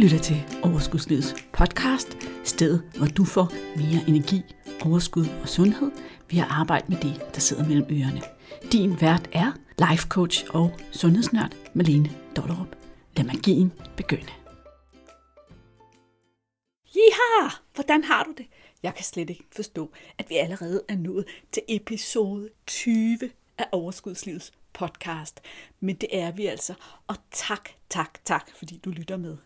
lytter til Overskudslivets podcast, stedet hvor du får mere energi, overskud og sundhed ved at arbejde med det, der sidder mellem ørerne. Din vært er life coach og sundhedsnørd Malene Dollerup. Lad magien begynde. Jiha! hvordan har du det? Jeg kan slet ikke forstå, at vi allerede er nået til episode 20 af Overskudslivets podcast. Men det er vi altså. Og tak, tak, tak, fordi du lytter med.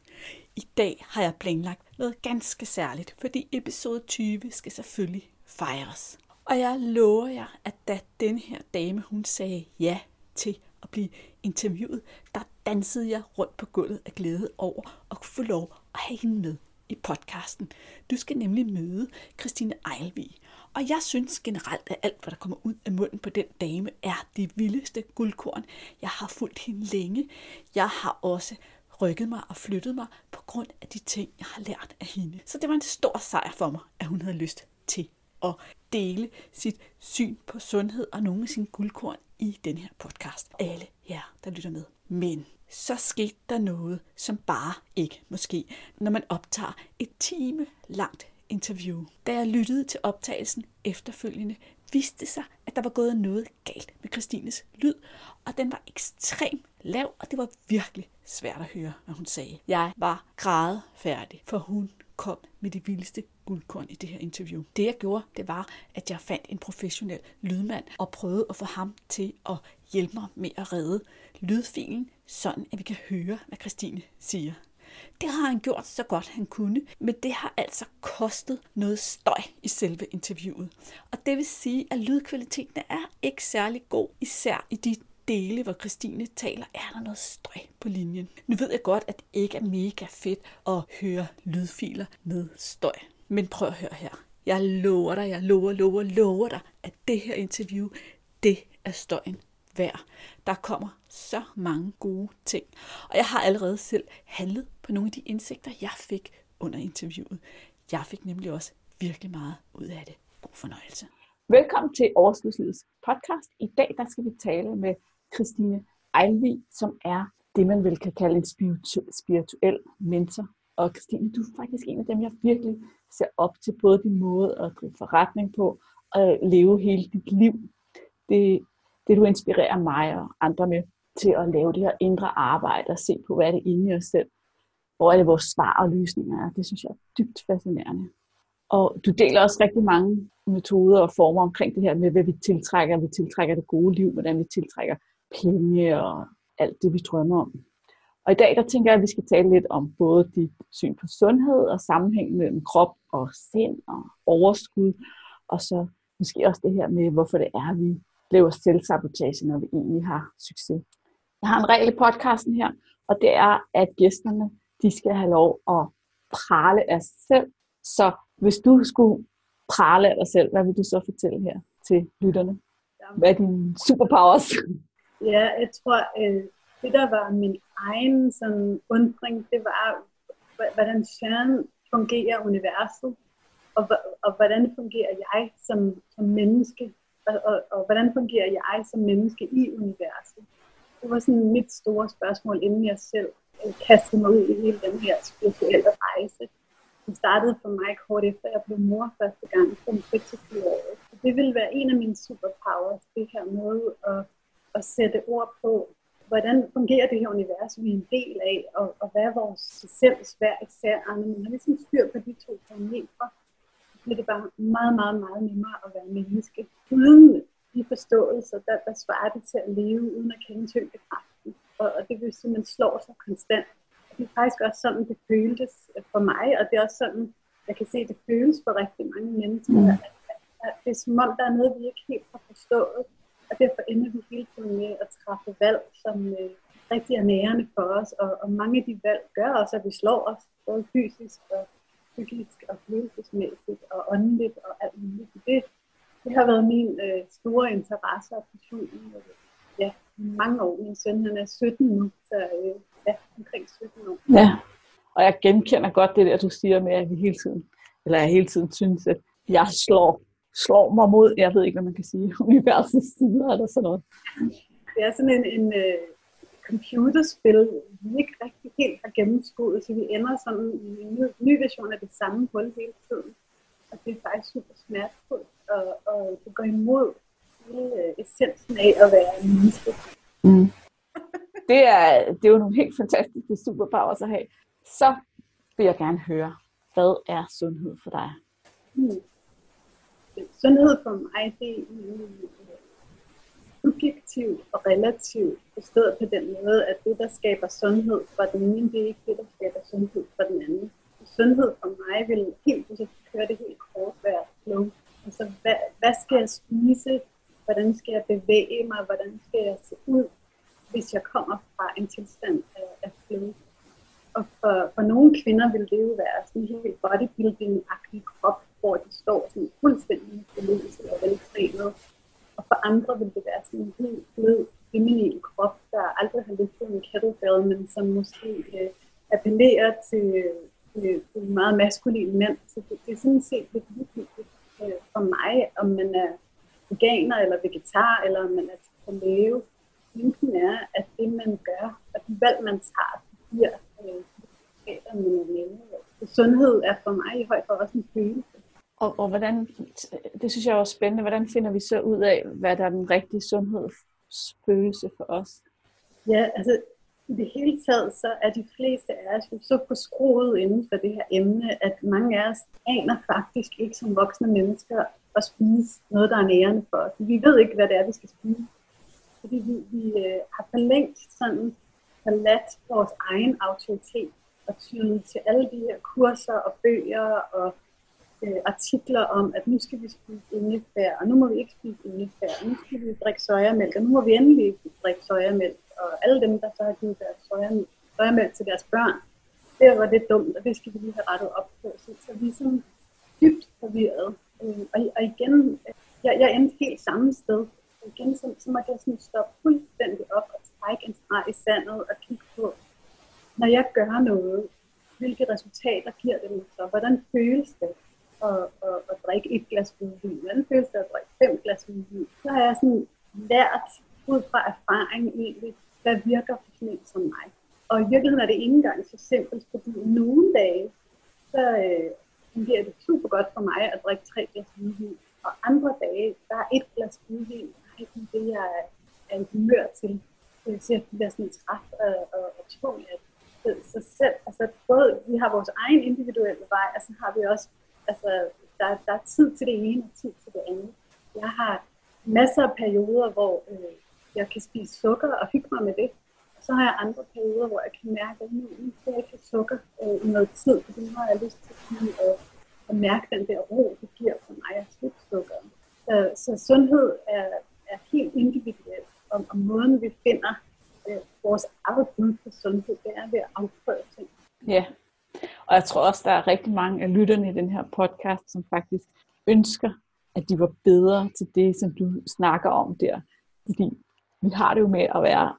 I dag har jeg planlagt noget ganske særligt, fordi episode 20 skal selvfølgelig fejres. Og jeg lover jer, at da den her dame, hun sagde ja til at blive interviewet, der dansede jeg rundt på gulvet af glæde over at få lov at have hende med i podcasten. Du skal nemlig møde Christine Ejlvig. Og jeg synes generelt, at alt, hvad der kommer ud af munden på den dame, er det vildeste guldkorn. Jeg har fulgt hende længe. Jeg har også rykket mig og flyttet mig på grund af de ting, jeg har lært af hende. Så det var en stor sejr for mig, at hun havde lyst til at dele sit syn på sundhed og nogle af sine guldkorn i den her podcast. Alle jer, der lytter med. Men så skete der noget, som bare ikke måske, når man optager et time langt interview. Da jeg lyttede til optagelsen efterfølgende, viste det sig, at der var gået noget galt med Christines lyd, og den var ekstremt lav, og det var virkelig svært at høre, hvad hun sagde. Jeg var færdig, for hun kom med det vildeste guldkorn i det her interview. Det jeg gjorde, det var, at jeg fandt en professionel lydmand og prøvede at få ham til at hjælpe mig med at redde lydfilen, sådan at vi kan høre, hvad Christine siger. Det har han gjort så godt han kunne, men det har altså kostet noget støj i selve interviewet. Og det vil sige, at lydkvaliteten er ikke særlig god, især i de dele, hvor Christine taler, er der noget støj på linjen. Nu ved jeg godt, at det ikke er mega fedt at høre lydfiler med støj. Men prøv at høre her. Jeg lover dig, jeg lover, lover, lover dig, at det her interview, det er støjen værd. Der kommer så mange gode ting. Og jeg har allerede selv handlet på nogle af de indsigter, jeg fik under interviewet. Jeg fik nemlig også virkelig meget ud af det. God fornøjelse. Velkommen til Overskudslivets podcast. I dag der skal vi tale med Christine Ejlvig, som er det, man vel kan kalde en spirituel mentor. Og Christine, du er faktisk en af dem, jeg virkelig ser op til både din måde at drive forretning på og øh, leve hele dit liv. Det, det du inspirerer mig og andre med til at lave det her indre arbejde og se på, hvad er det inde i os selv. Hvor er det vores svar og løsninger er. Det synes jeg er dybt fascinerende. Og du deler også rigtig mange metoder og former omkring det her med, hvad vi tiltrækker. Vi tiltrækker det gode liv, hvordan vi tiltrækker penge og alt det, vi drømmer om. Og i dag, der tænker jeg, at vi skal tale lidt om både dit syn på sundhed og sammenhæng mellem krop og sind og overskud. Og så måske også det her med, hvorfor det er, at vi laver selvsabotage, når vi egentlig har succes. Jeg har en regel i podcasten her, og det er, at gæsterne de skal have lov at prale af sig selv. Så hvis du skulle prale af dig selv, hvad vil du så fortælle her til lytterne? Hvad er dine superpowers? Ja, jeg tror, øh, det der var min egen sådan, undring, det var, hvordan søren fungerer universet, og, og hvordan fungerer jeg som, som menneske, og, og, og hvordan fungerer jeg som menneske i universet. Det var sådan mit store spørgsmål, inden jeg selv kastede mig ud i hele den her spirituelle rejse. Det startede for mig kort efter, jeg blev mor første gang som 24 år. Det ville være en af mine superpowers, det her med at at sætte ord på, hvordan fungerer det her univers, vi er en del af, og, og hvad er vores selv hver især andre. Man har ligesom styr på de to parametre, så bliver det bare meget, meget, meget nemmere at være menneske. Uden de forståelser, der, der svarer det til at leve uden at kende tyngdekraft og, og det vil sige, at man slår sig konstant. Det er faktisk også sådan, det føltes for mig, og det er også sådan, jeg kan se, at det føles for rigtig mange mennesker, mm. at, at, at det er som om, der er noget, vi ikke helt har forstået og derfor ender vi hele tiden med at træffe valg, som øh, rigtig er nærende for os. Og, og mange af de valg gør også, at vi slår os, både fysisk og psykisk og følelsesmæssigt og åndeligt og alt muligt. Det, det har været min øh, store interesse og passion øh, ja, mange år. Min søn han er 17 nu, så øh, ja, omkring 17 år. Ja, og jeg genkender godt det der, du siger med, at vi hele tiden, eller jeg hele tiden synes, at jeg slår slår mig mod, jeg ved ikke, hvad man kan sige, universets sider eller sådan noget. Det er sådan en, en uh, computerspil, vi ikke rigtig helt har gennemskuet, så vi ender sådan i en ny, ny version af det samme hul hele tiden. Og det er faktisk super smertefuldt, og, og det går imod hele øh, essensen af at være en menneske. Mm. Det er, det er jo nogle helt fantastiske superpowers at have. Så vil jeg gerne høre, hvad er sundhed for dig? Mm. Sundhed for mig, det er subjektivt og relativt forstået på den måde, at det, der skaber sundhed for den ene, det er ikke det, der skaber sundhed for den anden. Sundhed for mig vil helt, hvis jeg køre det helt kort, være flow. Altså, hvad, hvad skal jeg spise? Hvordan skal jeg bevæge mig? Hvordan skal jeg se ud, hvis jeg kommer fra en tilstand af, af flow? Og for, for nogle kvinder vil det jo være sådan en helt bodybuilding-agtig krop, hvor de står sådan fuldstændig bevægelse og veltrænet og for andre vil det være sådan en helt blød, feminin krop, der aldrig har løftet en kettlebell, men som måske øh, appellerer til, øh, til meget maskuline mænd. Så det, det er sådan set lidt ligegyldigt øh, for mig, om man er veganer eller vegetar, eller om man er til at leve. Pointen er, at det man gør, og de valg man tager, det giver øh, man er med. Sundhed er for mig i høj grad også en følelse. Og, og hvordan, det synes jeg er spændende, hvordan finder vi så ud af, hvad der er den rigtige sundhedsfølelse for os? Ja, altså i det hele taget, så er de fleste af os jo så forskruet inden for det her emne, at mange af os aner faktisk ikke som voksne mennesker at spise noget, der er nærende for os. Vi ved ikke, hvad det er, vi skal spise. Fordi vi, vi øh, har for længst sådan forladt vores egen autoritet og tydet til alle de her kurser og bøger og øh, artikler om, at nu skal vi spise ingefær, og nu må vi ikke spise ingefær, og nu skal vi drikke sojamælk, og nu må vi endelig ikke drikke sojamælk, og alle dem, der så har givet deres sojamælk, sojamælk til deres børn, det var det dumt, og det skal vi lige have rettet op på. Så, så vi er sådan dybt forvirret. Øh, og, og igen, øh, jeg, jeg endte helt samme sted. Og igen, så, så måtte jeg sådan stoppe fuldstændig op og trække en streg i sandet og kigge på, når jeg gør noget, hvilke resultater giver det mig så? Hvordan føles det? at, at, at drikke et glas hvidvin, hvordan føles det at drikke fem glas hvidvin, så har jeg sådan lært ud fra erfaring egentlig, hvad virker for sådan en som mig. Og i virkeligheden er det ikke engang så simpelt, fordi nogle dage, så øh, fungerer det super godt for mig at drikke tre glas hvidvin. Og andre dage, der er et glas hvidvin, der er ikke det, jeg er, er en humør til. Så jeg bliver sådan træt og, og, og tung af. Så, så selv, altså både, vi har vores egen individuelle vej, og så har vi også altså, der, der er tid til det ene og tid til det andet. Jeg har masser af perioder, hvor øh, jeg kan spise sukker og hygge mig med det. Så har jeg andre perioder, hvor jeg kan mærke, at nu, nu skal jeg ikke sukker øh, i noget tid, fordi nu har jeg lyst til at, øh, at mærke den der ro, det giver for mig at slippe sukker. Så, øh, så sundhed er, er helt individuelt, og, og måden vi finder øh, vores eget bud på sundhed, det er ved at afprøve ting. Ja, og jeg tror også, der er rigtig mange af lytterne i den her podcast, som faktisk ønsker, at de var bedre til det, som du snakker om der. Fordi vi har det jo med at være,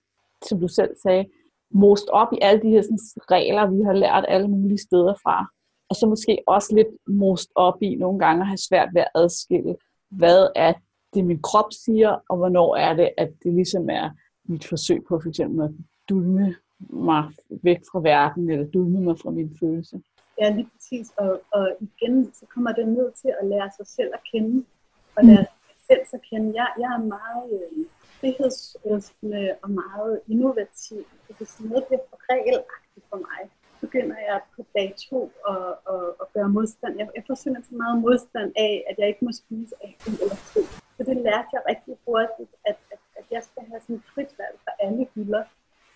som du selv sagde, most op i alle de her sådan, regler, vi har lært alle mulige steder fra. Og så måske også lidt most op i nogle gange at have svært ved at adskille, hvad er det, min krop siger, og hvornår er det, at det ligesom er mit forsøg på for eksempel at dulme mig væk fra verden, eller dulme mig fra min følelse. Ja, lige præcis. Og, og igen, så kommer det ned til at lære sig selv at kende, og lære mm. sig selv at kende. Jeg, jeg er meget øh, frihedselskende og meget innovativ. Så hvis noget bliver for regelagtigt for mig, begynder jeg på dag to at, at, at gøre modstand. Jeg, jeg får simpelthen så meget modstand af, at jeg ikke må spise af en eller to. Så det lærte jeg rigtig hurtigt, at, at, at jeg skal have sådan frit valg for alle hylder.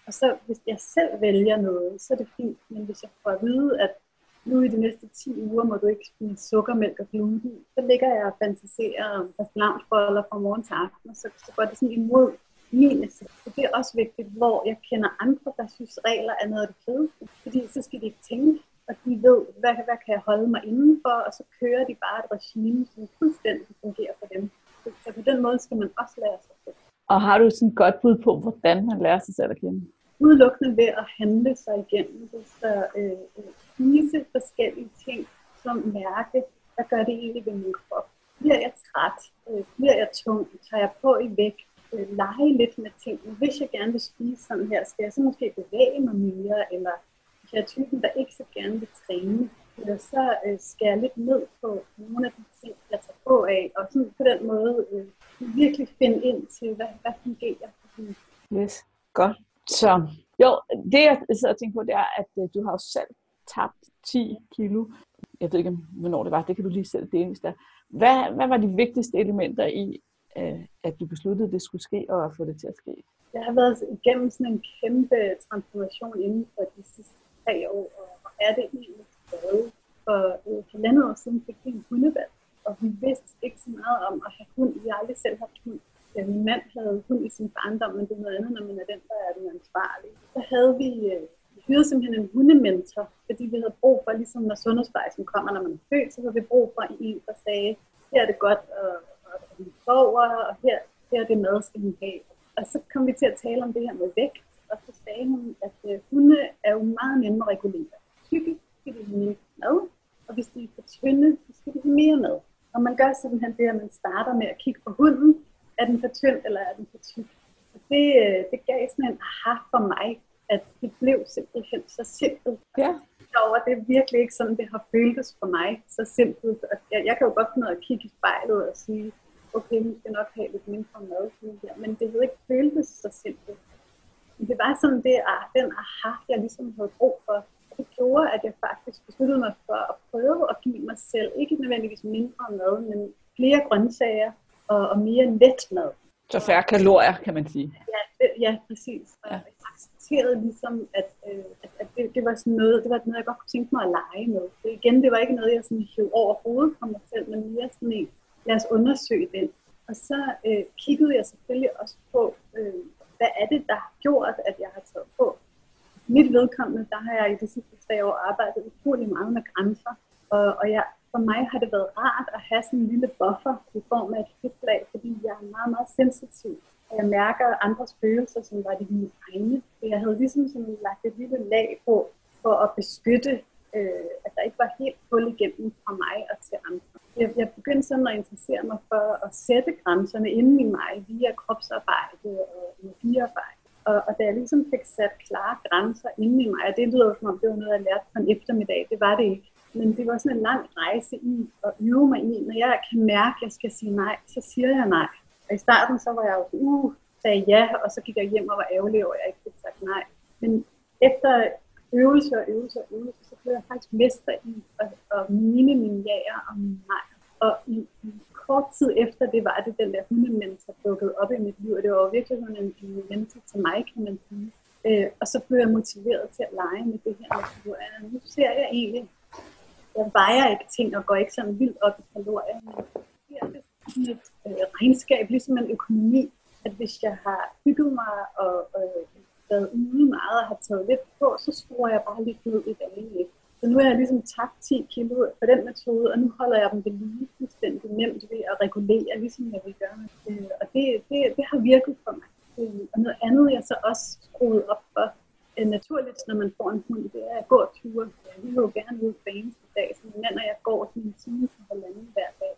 Og så hvis jeg selv vælger noget, så er det fint. Men hvis jeg får at vide, at nu i de næste 10 uger må du ikke spise sukkermælk og gluten, så ligger jeg og fantaserer om fastelavnsboller fra morgen til aften, og så, så går det sådan imod min Så det er også vigtigt, hvor jeg kender andre, der synes, regler er noget af det fedeste. Fordi så skal de ikke tænke, og de ved, hvad, hvad kan jeg holde mig indenfor, og så kører de bare et regime, som fuldstændig fungerer for dem. Så, så på den måde skal man også lære sig selv. Og har du sådan et godt bud på, hvordan man lærer sig selv at kende? udelukkende ved at handle sig igennem det, så øh, spise forskellige ting, som mærke, hvad gør det egentlig ved min krop. Bliver jeg træt? Øh, bliver jeg tung? Tager jeg på i vægt? Øh, lege lidt med tingene. Hvis jeg gerne vil spise sådan her, skal jeg så måske bevæge mig mere, eller hvis jeg er typen, der ikke så gerne vil træne, eller så øh, skal jeg lidt ned på nogle af de ting, jeg tager på af, og sådan på den måde virkelig finde ind til, hvad, hvad fungerer. Yes, godt. Så jo, det jeg sidder og tænker på, det er, at du har jo selv tabt 10 kilo. Jeg ved ikke, hvornår det var. Det kan du lige selv dele, hvis der. Hvad, hvad var de vigtigste elementer i, øh, at du besluttede, at det skulle ske, og at få det til at ske? Jeg har været igennem sådan en kæmpe transformation inden for de sidste tre år, og er det egentlig stadig. For øh, halvandet år siden fik vi en hundevalg, og vi vidste ikke så meget om at have hund. Vi har aldrig selv haft hund. Ja, min mand havde hund i sin barndom, men det er noget andet, når man er den, der er den ansvarlige. Så havde vi, øh, vi hyrede simpelthen en hundementor, fordi vi havde brug for, ligesom når sundhedsplejersken kommer, når man er født, så havde vi brug for en, der sagde, her er det godt at, at, over, sover, og her, her er det mad, skal hun have. Og så kom vi til at tale om det her med vægt, og så sagde hun, at øh, hunde er jo meget nemmere at regulere. Tykke skal de have mad, og hvis de er for tynde, så skal de have mere mad. Og man gør simpelthen det, at man starter med at kigge på hunden, er den for tynd, eller er den for tyk? Og det, øh, det gav sådan en aha for mig, at det blev simpelthen så simpelt. Ja. Og det er virkelig ikke sådan, det har føltes for mig, så simpelt. Og jeg, jeg kan jo godt finde ud af at kigge i spejlet og sige, okay, nu skal nok have lidt mindre mad, men det havde ikke føltes så simpelt. Det var sådan det, at den aha, jeg ligesom havde brug for, det gjorde, at jeg faktisk besluttede mig for at prøve at give mig selv, ikke nødvendigvis mindre mad, men flere grøntsager, og, og mere let mad. Så færre kalorier, kan man sige. Ja, det, ja præcis. Og ja accepterede ligesom, at, øh, at, at det, det, var sådan noget, det var noget, jeg godt kunne tænke mig at lege med. Så igen, det var ikke noget, jeg sådan hævde over hovedet for mig selv, men mere sådan en, lad os undersøge den. Og så øh, kiggede jeg selvfølgelig også på, øh, hvad er det, der har gjort, at jeg har taget på. Mit vedkommende, der har jeg i de sidste tre år arbejdet utrolig meget med grænser. Og, og jeg for mig har det været rart at have sådan en lille buffer i form af et fedtlag, fordi jeg er meget, meget sensitiv. Jeg mærker andres følelser, som var de mine egne. Så jeg havde ligesom sådan lagt et lille lag på, for at beskytte, øh, at der ikke var helt hul igennem fra mig og til andre. Jeg, jeg begyndte sådan at interessere mig for at sætte grænserne inden i mig via kropsarbejde og energiarbejde. Og, og da jeg ligesom fik sat klare grænser inden i mig, og det lyder som om det var noget, jeg lærte på en eftermiddag, det var det ikke. Men det var sådan en lang rejse i at øve mig i, når jeg kan mærke, at jeg skal sige nej, så siger jeg nej. Og i starten så var jeg jo uh, sagde ja, og så gik jeg hjem og var ærgerlig over, at jeg ikke fik sagt nej. Men efter øvelse og øvelse og øvelse, så blev jeg faktisk mester i at, at mine mine jager og mine nej. Og i, i kort tid efter det var det den der hundementor dukkede op i mit liv, og det var virkelig sådan en, en mentor til mig, kan man sige. Øh, og så blev jeg motiveret til at lege med det her med, nu ser jeg egentlig, jeg vejer ikke ting og går ikke sådan vildt op i kalorier. Men det er sådan et øh, regnskab, ligesom en økonomi, at hvis jeg har hygget mig og øh, været ude meget og har taget lidt på, så skruer jeg bare lidt ned i dagene. Så nu har jeg ligesom tabt 10 kilo på den metode, og nu holder jeg dem ved lige fuldstændig nemt ved at regulere, ligesom jeg vil gøre. Øh, og det, det, det har virket for mig. Øh, og noget andet, jeg så også skruet op for, øh, naturligt, når man får en hund, det er at gå ture. Vi vil jo gerne ud hver i dag, så min mand og jeg går sådan en time på halvanden hver dag.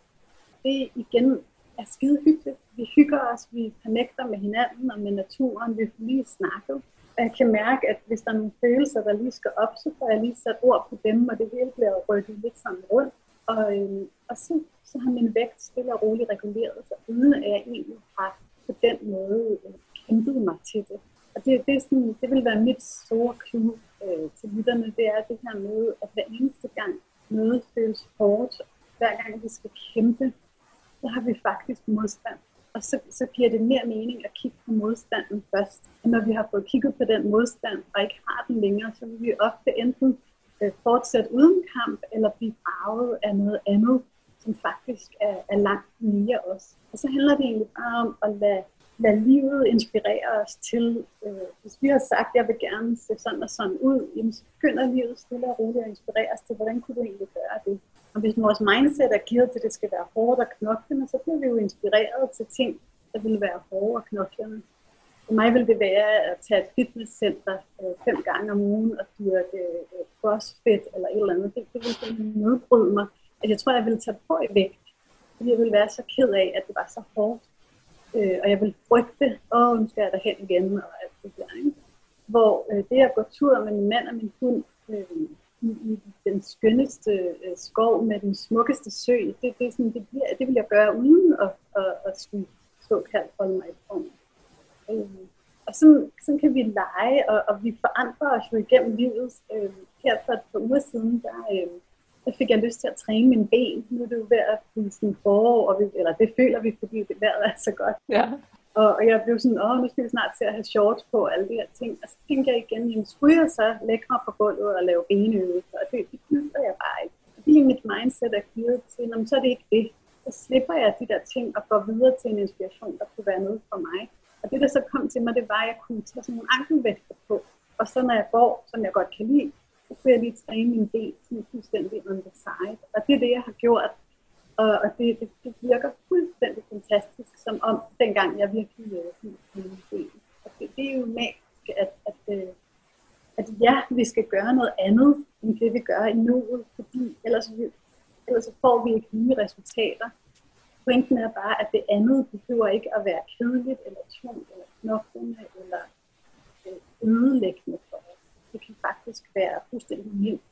Det igen er skide hyggeligt. Vi hygger os, vi connecter med hinanden og med naturen, vi får lige snakket. Og jeg kan mærke, at hvis der er nogle følelser, der lige skal op, så får jeg lige sat ord på dem, og det hele bliver rykket lidt sammen rundt. Og, øh, og så, så har min vægt stille og roligt reguleret sig, uden at jeg egentlig har på den måde øh, kæmpet mig til det. Og det, det, er sådan, det vil være mit store clue øh, til lytterne, det er det her med, at hver eneste gang noget føles hårdt, hver gang vi skal kæmpe, så har vi faktisk modstand. Og så, så giver det mere mening at kigge på modstanden først. Og når vi har fået kigget på den modstand, og ikke har den længere, så vil vi ofte enten øh, fortsætte uden kamp, eller blive arvet af noget andet, som faktisk er, er langt mere os. Og så handler det egentlig bare om at lade lade livet inspirere os til, øh, hvis vi har sagt, at jeg vil gerne se sådan og sådan ud, jamen, så begynder livet stille og roligt at inspirere os til, hvordan kunne du egentlig gøre det? Og hvis vores mindset er givet til, at det skal være hårdt og knoklende, så bliver vi jo inspireret til ting, der vil være hårde og knoklende. For mig vil det være at tage et fitnesscenter øh, fem gange om ugen og dyrke øh, crossfit eller et eller andet. Det, det vil simpelthen nedbryde mig. At jeg tror, jeg ville tage på i vægt. Fordi jeg ville være så ked af, at det var så hårdt. Øh, og jeg vil frygte, åh, nu skal jeg derhen igen, og alt det der, ikke? hvor øh, det at gå tur med min mand og min hund øh, i, i den skønneste øh, skov med den smukkeste sø, det, det, er sådan, det, bliver, det vil jeg gøre uden at, at, at skulle såkaldt holde mig i form. Øh, og sådan, sådan kan vi lege, og, og vi forandrer os jo igennem livet. Øh, her for et par uger siden, der, øh, der fik jeg lyst til at træne mine ben. Nu er det jo ved at blive sådan forår, og vi, eller det føler vi, fordi det vejret er så godt. Ja. Og, og jeg blev sådan, åh, nu skal vi snart til at have shorts på og alle de her ting. Og så tænkte jeg igen, jamen skulle jeg så lægge mig på gulvet og lave benøvelser? Og det, det gider jeg bare ikke. Fordi mit mindset er givet til, jamen, så er det ikke det. Så slipper jeg de der ting og går videre til en inspiration, der kunne være noget for mig. Og det, der så kom til mig, det var, at jeg kunne tage sådan nogle ankelvægter på. Og så når jeg går, som jeg godt kan lide, så kunne jeg lige træne min ben sådan fuldstændig on the side. Og det er det, jeg har gjort og, og det, det, det virker fuldstændig fantastisk, som om dengang jeg virkelig lavede min ben. Og det, det er jo magisk, at, at, øh, at ja, vi skal gøre noget andet, end det vi gør i nuet, fordi ellers, ellers får vi ikke nye resultater. Pointen er bare, at det andet behøver ikke at være kedeligt, eller tungt, eller knoklende, eller øh, ødelæggende for os. Det kan faktisk være fuldstændig nemt,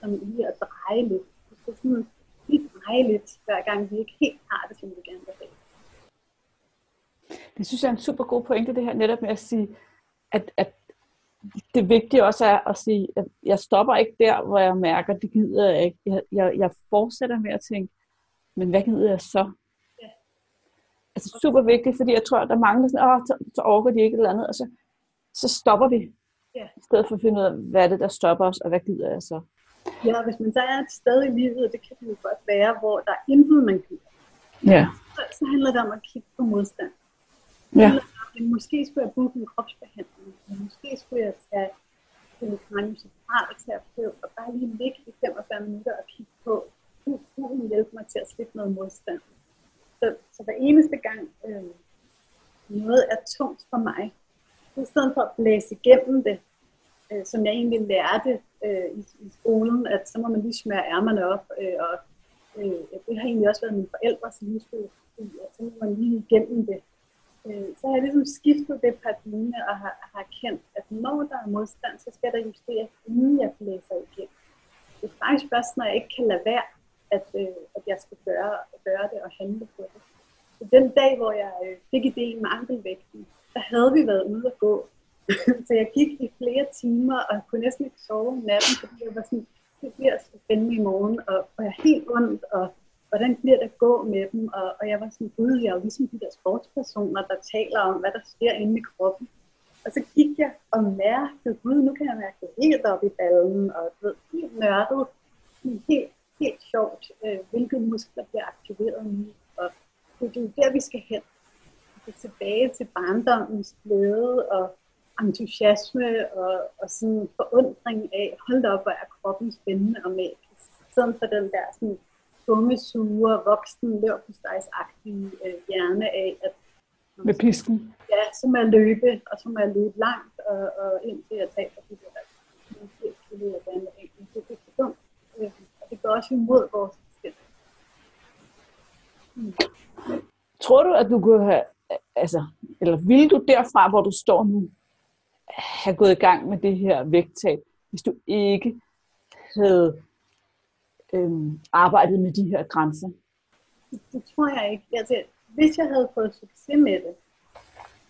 som lige at dreje lidt. Det er sådan lige dreje lidt, hver gang vi ikke helt har det, som vi gerne vil have. Det synes jeg er en super god pointe, det her netop med at sige, at, at det vigtige også er at sige, at jeg stopper ikke der, hvor jeg mærker, at det gider jeg ikke. Jeg, jeg, jeg fortsætter med at tænke, men hvad gider jeg så? Ja. Altså super vigtigt, fordi jeg tror, at der er mange, der sådan, Åh, så, så overgår de ikke eller andet, og så, så stopper vi. Ja. I stedet for at finde ud af, hvad er det, der stopper os, og hvad gider jeg så? Ja, hvis man så er et sted i livet, og det kan det jo godt være, hvor der er intet, man kan ja. så, så handler det om at kigge på modstand. Ja. Om, måske skulle jeg booke en kropsbehandling, måske skulle jeg tage en kraniocephalterapeut og bare lige ligge i 45 minutter og kigge på, kunne hun hjælpe mig til at slippe noget modstand. Så, så hver eneste gang øh, noget er tungt for mig, så i stedet for at blæse igennem det, øh, som jeg egentlig lærte øh, i, i skolen, at så må man lige smøre ærmerne op, øh, og øh, det har egentlig også været mine forældres livsfilosofi, at så må man lige igennem det. Øh, så har jeg ligesom skiftet det paradigme og har, har kendt, at når der er modstand, så skal der justeres, inden jeg blæser igen. Det er faktisk først, når jeg ikke kan lade være, at, øh, at jeg skal gøre, gøre det og handle på det. Så den dag, hvor jeg øh, fik ideen med ankelvægten, der havde vi været ude at gå så jeg gik i flere timer og kunne næsten ikke sove om natten, fordi jeg var sådan, det bliver så spændende i morgen, og, og jeg er helt ondt, og hvordan bliver det at gå med dem? Og, og jeg var sådan, gud, jeg er jo ligesom de der sportspersoner, der taler om, hvad der sker inde i kroppen. Og så gik jeg og mærkede, gud, nu kan jeg mærke det helt op i ballen, og du ved, helt nørdet, helt, helt sjovt, øh, hvilke muskler bliver aktiveret nu. Og det, det er der, vi skal hen. Det er tilbage til barndommens glæde og entusiasme og, og sådan forundring af, hold da op, hvor er kroppen spændende og magisk. Sådan for den der sådan tunge, sure, voksen, løbpostejsagtige øh, hjerne af, at med pisken. Ja, så må jeg løbe, og så må jeg løbe langt, og, og indtil jeg taber de der 80 kilo, jeg gerne vil have. Det er for dumt. Øh, og det går også imod vores system. Hmm. Tror du, at du kunne have, altså, eller vil du derfra, hvor du står nu, have gået i gang med det her vægttab, hvis du ikke havde øhm, arbejdet med de her grænser? Det, det tror jeg ikke. Altså, hvis jeg havde fået succes med det,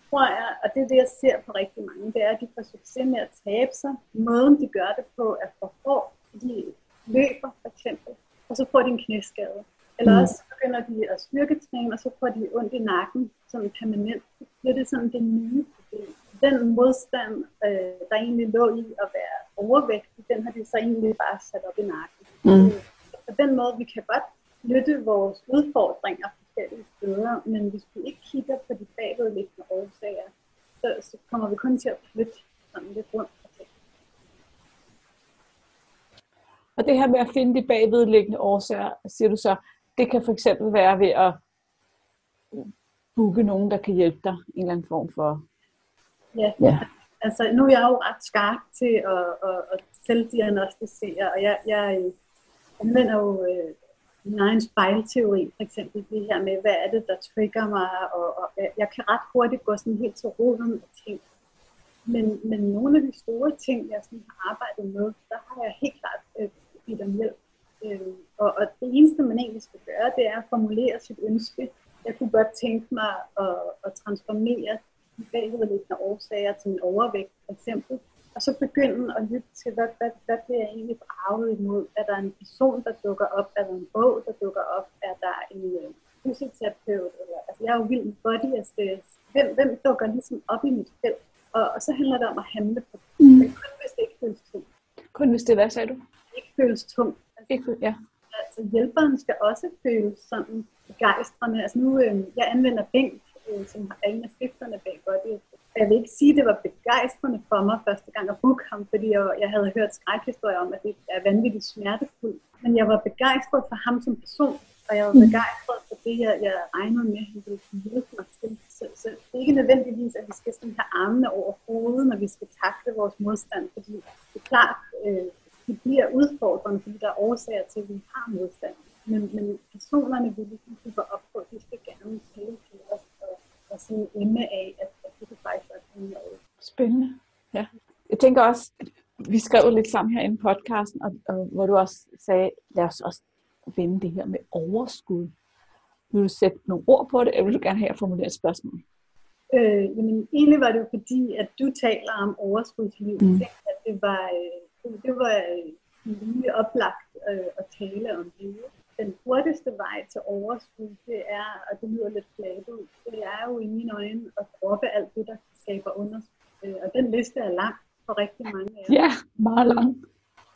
tror jeg, og det er det, jeg ser på rigtig mange, det er, at de får succes med at tabe sig. Måden, de gør det på, er for hård. De løber, for eksempel, og så får de en knæskade. Eller mm. også begynder de at styrketræne, og så får de ondt i nakken som permanent. Så bliver det sådan det nye den modstand, øh, der egentlig lå i at være overvægtig, den har de så egentlig bare sat op i nakken. Mm. På den måde, vi kan godt nytte vores udfordringer forskellige steder, men hvis vi ikke kigger på de bagvedliggende årsager, så, så kommer vi kun til at flytte sådan lidt rundt. Og det her med at finde de bagvedliggende årsager, siger du så, det kan for eksempel være ved at booke nogen, der kan hjælpe dig i en eller anden form for Ja. ja. Altså, nu er jeg jo ret skarp til at, at, at selvdiagnostisere, og jeg, jeg anvender jo øh, min egen spejlteori, for eksempel det her med, hvad er det, der trigger mig, og, og jeg kan ret hurtigt gå sådan helt til roden og tænke, Men, men nogle af de store ting, jeg sådan har arbejdet med, der har jeg helt klart øh, givet dem hjælp. Øh, og, og det eneste, man egentlig skal gøre, det er at formulere sit ønske. Jeg kunne godt tænke mig at, at transformere bagvedliggende årsager til min overvægt, for eksempel. Og så begynde at lytte til, hvad, hvad, hvad bliver jeg egentlig braget imod? Er der en person, der dukker op? Er der en bog, der dukker op? Er der en øh, fysioterapeut? Eller, altså, jeg er jo vild med body aesthetics. Hvem, hvem dukker ligesom op i mit felt? Og, og så handler det om at handle på det. Mm. Men kun hvis det ikke føles tungt. Kun hvis det, hvad sagde du? Ikke føles tungt. Altså, ikke, ja. Altså hjælperen skal også føles sådan begejstrende. Altså nu, øh, jeg anvender Bing, øh, som en af stifterne bag Body jeg vil ikke sige, at det var begejstrende for mig første gang at booke ham, fordi jeg, jeg havde hørt skrækhistorier om, at det er vanvittigt smertefuldt. Men jeg var begejstret for ham som person, og jeg var mm. begejstret for det, jeg, jeg regnede med, at han ville hjælpe mig til. Så, så det er ikke nødvendigvis, at vi skal sådan have armene over hovedet, når vi skal takle vores modstand, fordi det er klart, øh, det bliver udfordrende, fordi der er årsager til, at vi har modstand. Men, men personerne, vi ligesom bygger op på, de skal gerne tale og sådan emme af, at, at det kan faktisk være noget. Spændende. Ja. Jeg tænker også, vi skrev lidt sammen her i podcasten, og, og, hvor du også sagde, lad os også vende det her med overskud. Vil du sætte nogle ord på det, eller vil du gerne have at formulere et spørgsmål? Øh, jamen, egentlig var det jo fordi, at du taler om overskudsliv. Mm. At det var, øh, det var øh, lige oplagt øh, at tale om det. Den hurtigste vej til overskud, det er, og det lyder lidt fladt ud, det er jo i mine øjne at droppe alt det, der skaber underskud. Øh, og den liste er lang for rigtig mange af jer. Ja, meget lang.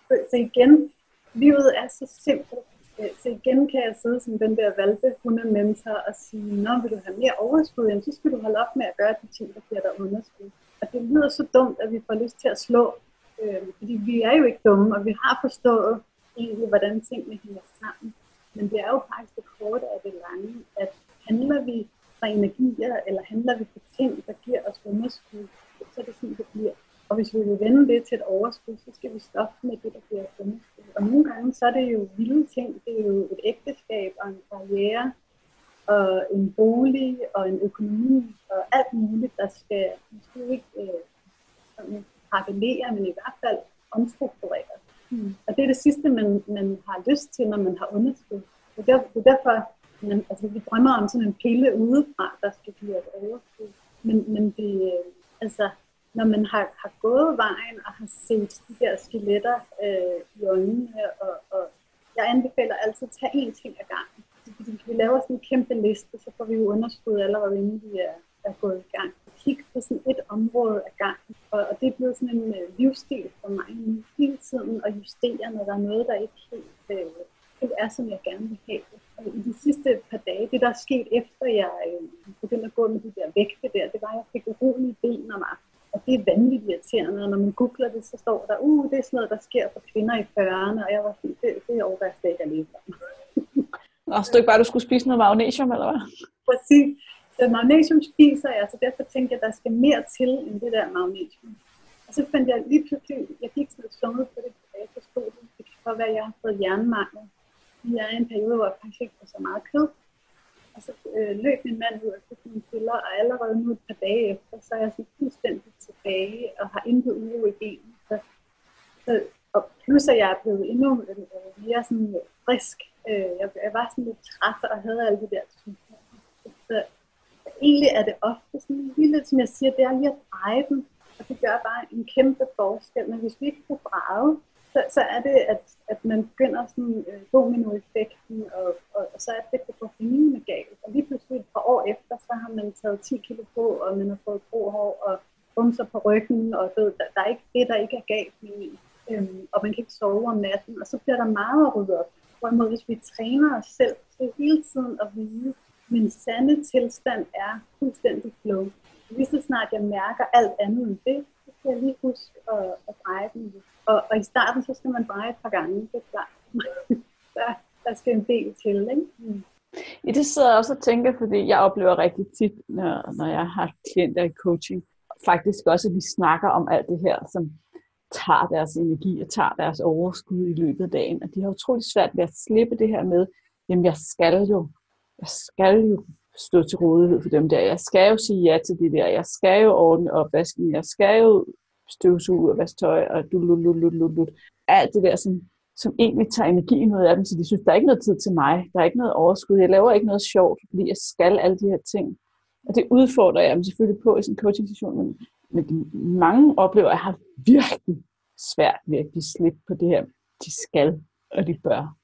Så, så igen, livet er så simpelt. Øh, så igen kan jeg sidde som den der valgte hundementor og sige, når vil du have mere overskud, jamen, så skal du holde op med at gøre de ting, der giver dig underskud. Og det lyder så dumt, at vi får lyst til at slå, øh, fordi vi er jo ikke dumme, og vi har forstået egentlig, hvordan tingene hænger sammen. Men det er jo faktisk det korte af det lange, at handler vi fra energier, eller handler vi på ting, der giver os underskud, så er det sådan, det bliver. Og hvis vi vil vende det til et overskud, så skal vi stoppe med det, der bliver underskud. Og nogle gange, så er det jo vilde ting. Det er jo et ægteskab og en karriere, og en bolig og en økonomi og alt muligt, der skal måske ikke øh, sådan, men i hvert fald omstruktureres. Mm. Og det er det sidste, man, man har lyst til, når man har underskud. Det er, det er derfor, man, altså, vi drømmer om sådan en pille udefra, der skal give et overskud. Men, men det, øh, altså, når man har, har gået vejen og har set de der skeletter øh, i øjnene, og, og jeg anbefaler altid at tage én ting ad gangen. Fordi vi laver sådan en kæmpe liste, så får vi jo underskud allerede inden vi er, er gået i gang. Kig på sådan et område ad gangen, og, og det er blevet sådan en øh, livsstil for mig nu hele tiden at justere, når der er noget, der ikke helt, øh, helt er, som jeg gerne vil have det. Og i de sidste par dage, det der er sket efter jeg øh, begyndte at gå med de der vægte der, det var, at jeg fik urolige ben om aftenen. Og det er vanvittigt irriterende, og når man googler det, så står der, uh, det er sådan noget, der sker for kvinder i 40'erne, og jeg var sådan, det, det er overvært slet ikke at leve Og stod ikke bare, du skulle spise noget magnesium, eller hvad? Præcis. Så magnesium spiser jeg, så derfor tænkte jeg, at der skal mere til end det der magnesium. Og så fandt jeg lige pludselig, jeg gik sådan lidt sunget på det tilbage, så forstod det, det kan godt være, at jeg har fået jernmangel. Jeg er i en periode, hvor jeg faktisk ikke får så meget kød. Og så øh, løb min mand ud og fik nogle piller, og allerede nu et par dage efter, så er jeg sådan fuldstændig tilbage og har intet uro i benen. Så, så, og plus at jeg er blevet endnu øh, mere sådan frisk. Øh, jeg, jeg var sådan lidt træt og havde alle de der symptomer. Så egentlig er det ofte sådan lille, som jeg siger, det er lige at dreje dem, og det gør bare en kæmpe forskel. Men hvis vi ikke får drejet, så, så er det, at, at man begynder sådan øh, dominoeffekten, og, og, og så er det, det går med galt. Og lige pludselig et par år efter, så har man taget 10 kilo på, og man har fået grå hår og bumser på ryggen, og ved, der, der er ikke det, der ikke er galt med en. Øhm, og man kan ikke sove om natten, og så bliver der meget at rydde op. Hvorimod hvis vi træner os selv til hele tiden at vide, min sande tilstand er fuldstændig flow. Lige så snart jeg mærker alt andet end det, så skal jeg lige huske at, at dreje den. Og, og i starten, så skal man dreje et par gange, det er klart. der, der skal en del til, ikke? Mm. I det sidder jeg også og tænker, fordi jeg oplever rigtig tit, når, når jeg har klienter i coaching, faktisk også, at vi snakker om alt det her, som tager deres energi og tager deres overskud i løbet af dagen. Og de har utrolig svært ved at slippe det her med, jamen jeg skal jo, jeg skal jo stå til rådighed for dem der. Jeg skal jo sige ja til det der. Jeg skal jo ordne opvasken. Jeg skal jo støvsuge og vaske tøj og du, du, du, du, du, du. Alt det der, som, som egentlig tager energi ud af dem, så de synes, der er ikke noget tid til mig. Der er ikke noget overskud. Jeg laver ikke noget sjovt, fordi jeg skal alle de her ting. Og det udfordrer jeg dem selvfølgelig på i sådan en coaching session, men, men mange oplever, at jeg har virkelig svært ved at give slip på det her, de skal og de bør.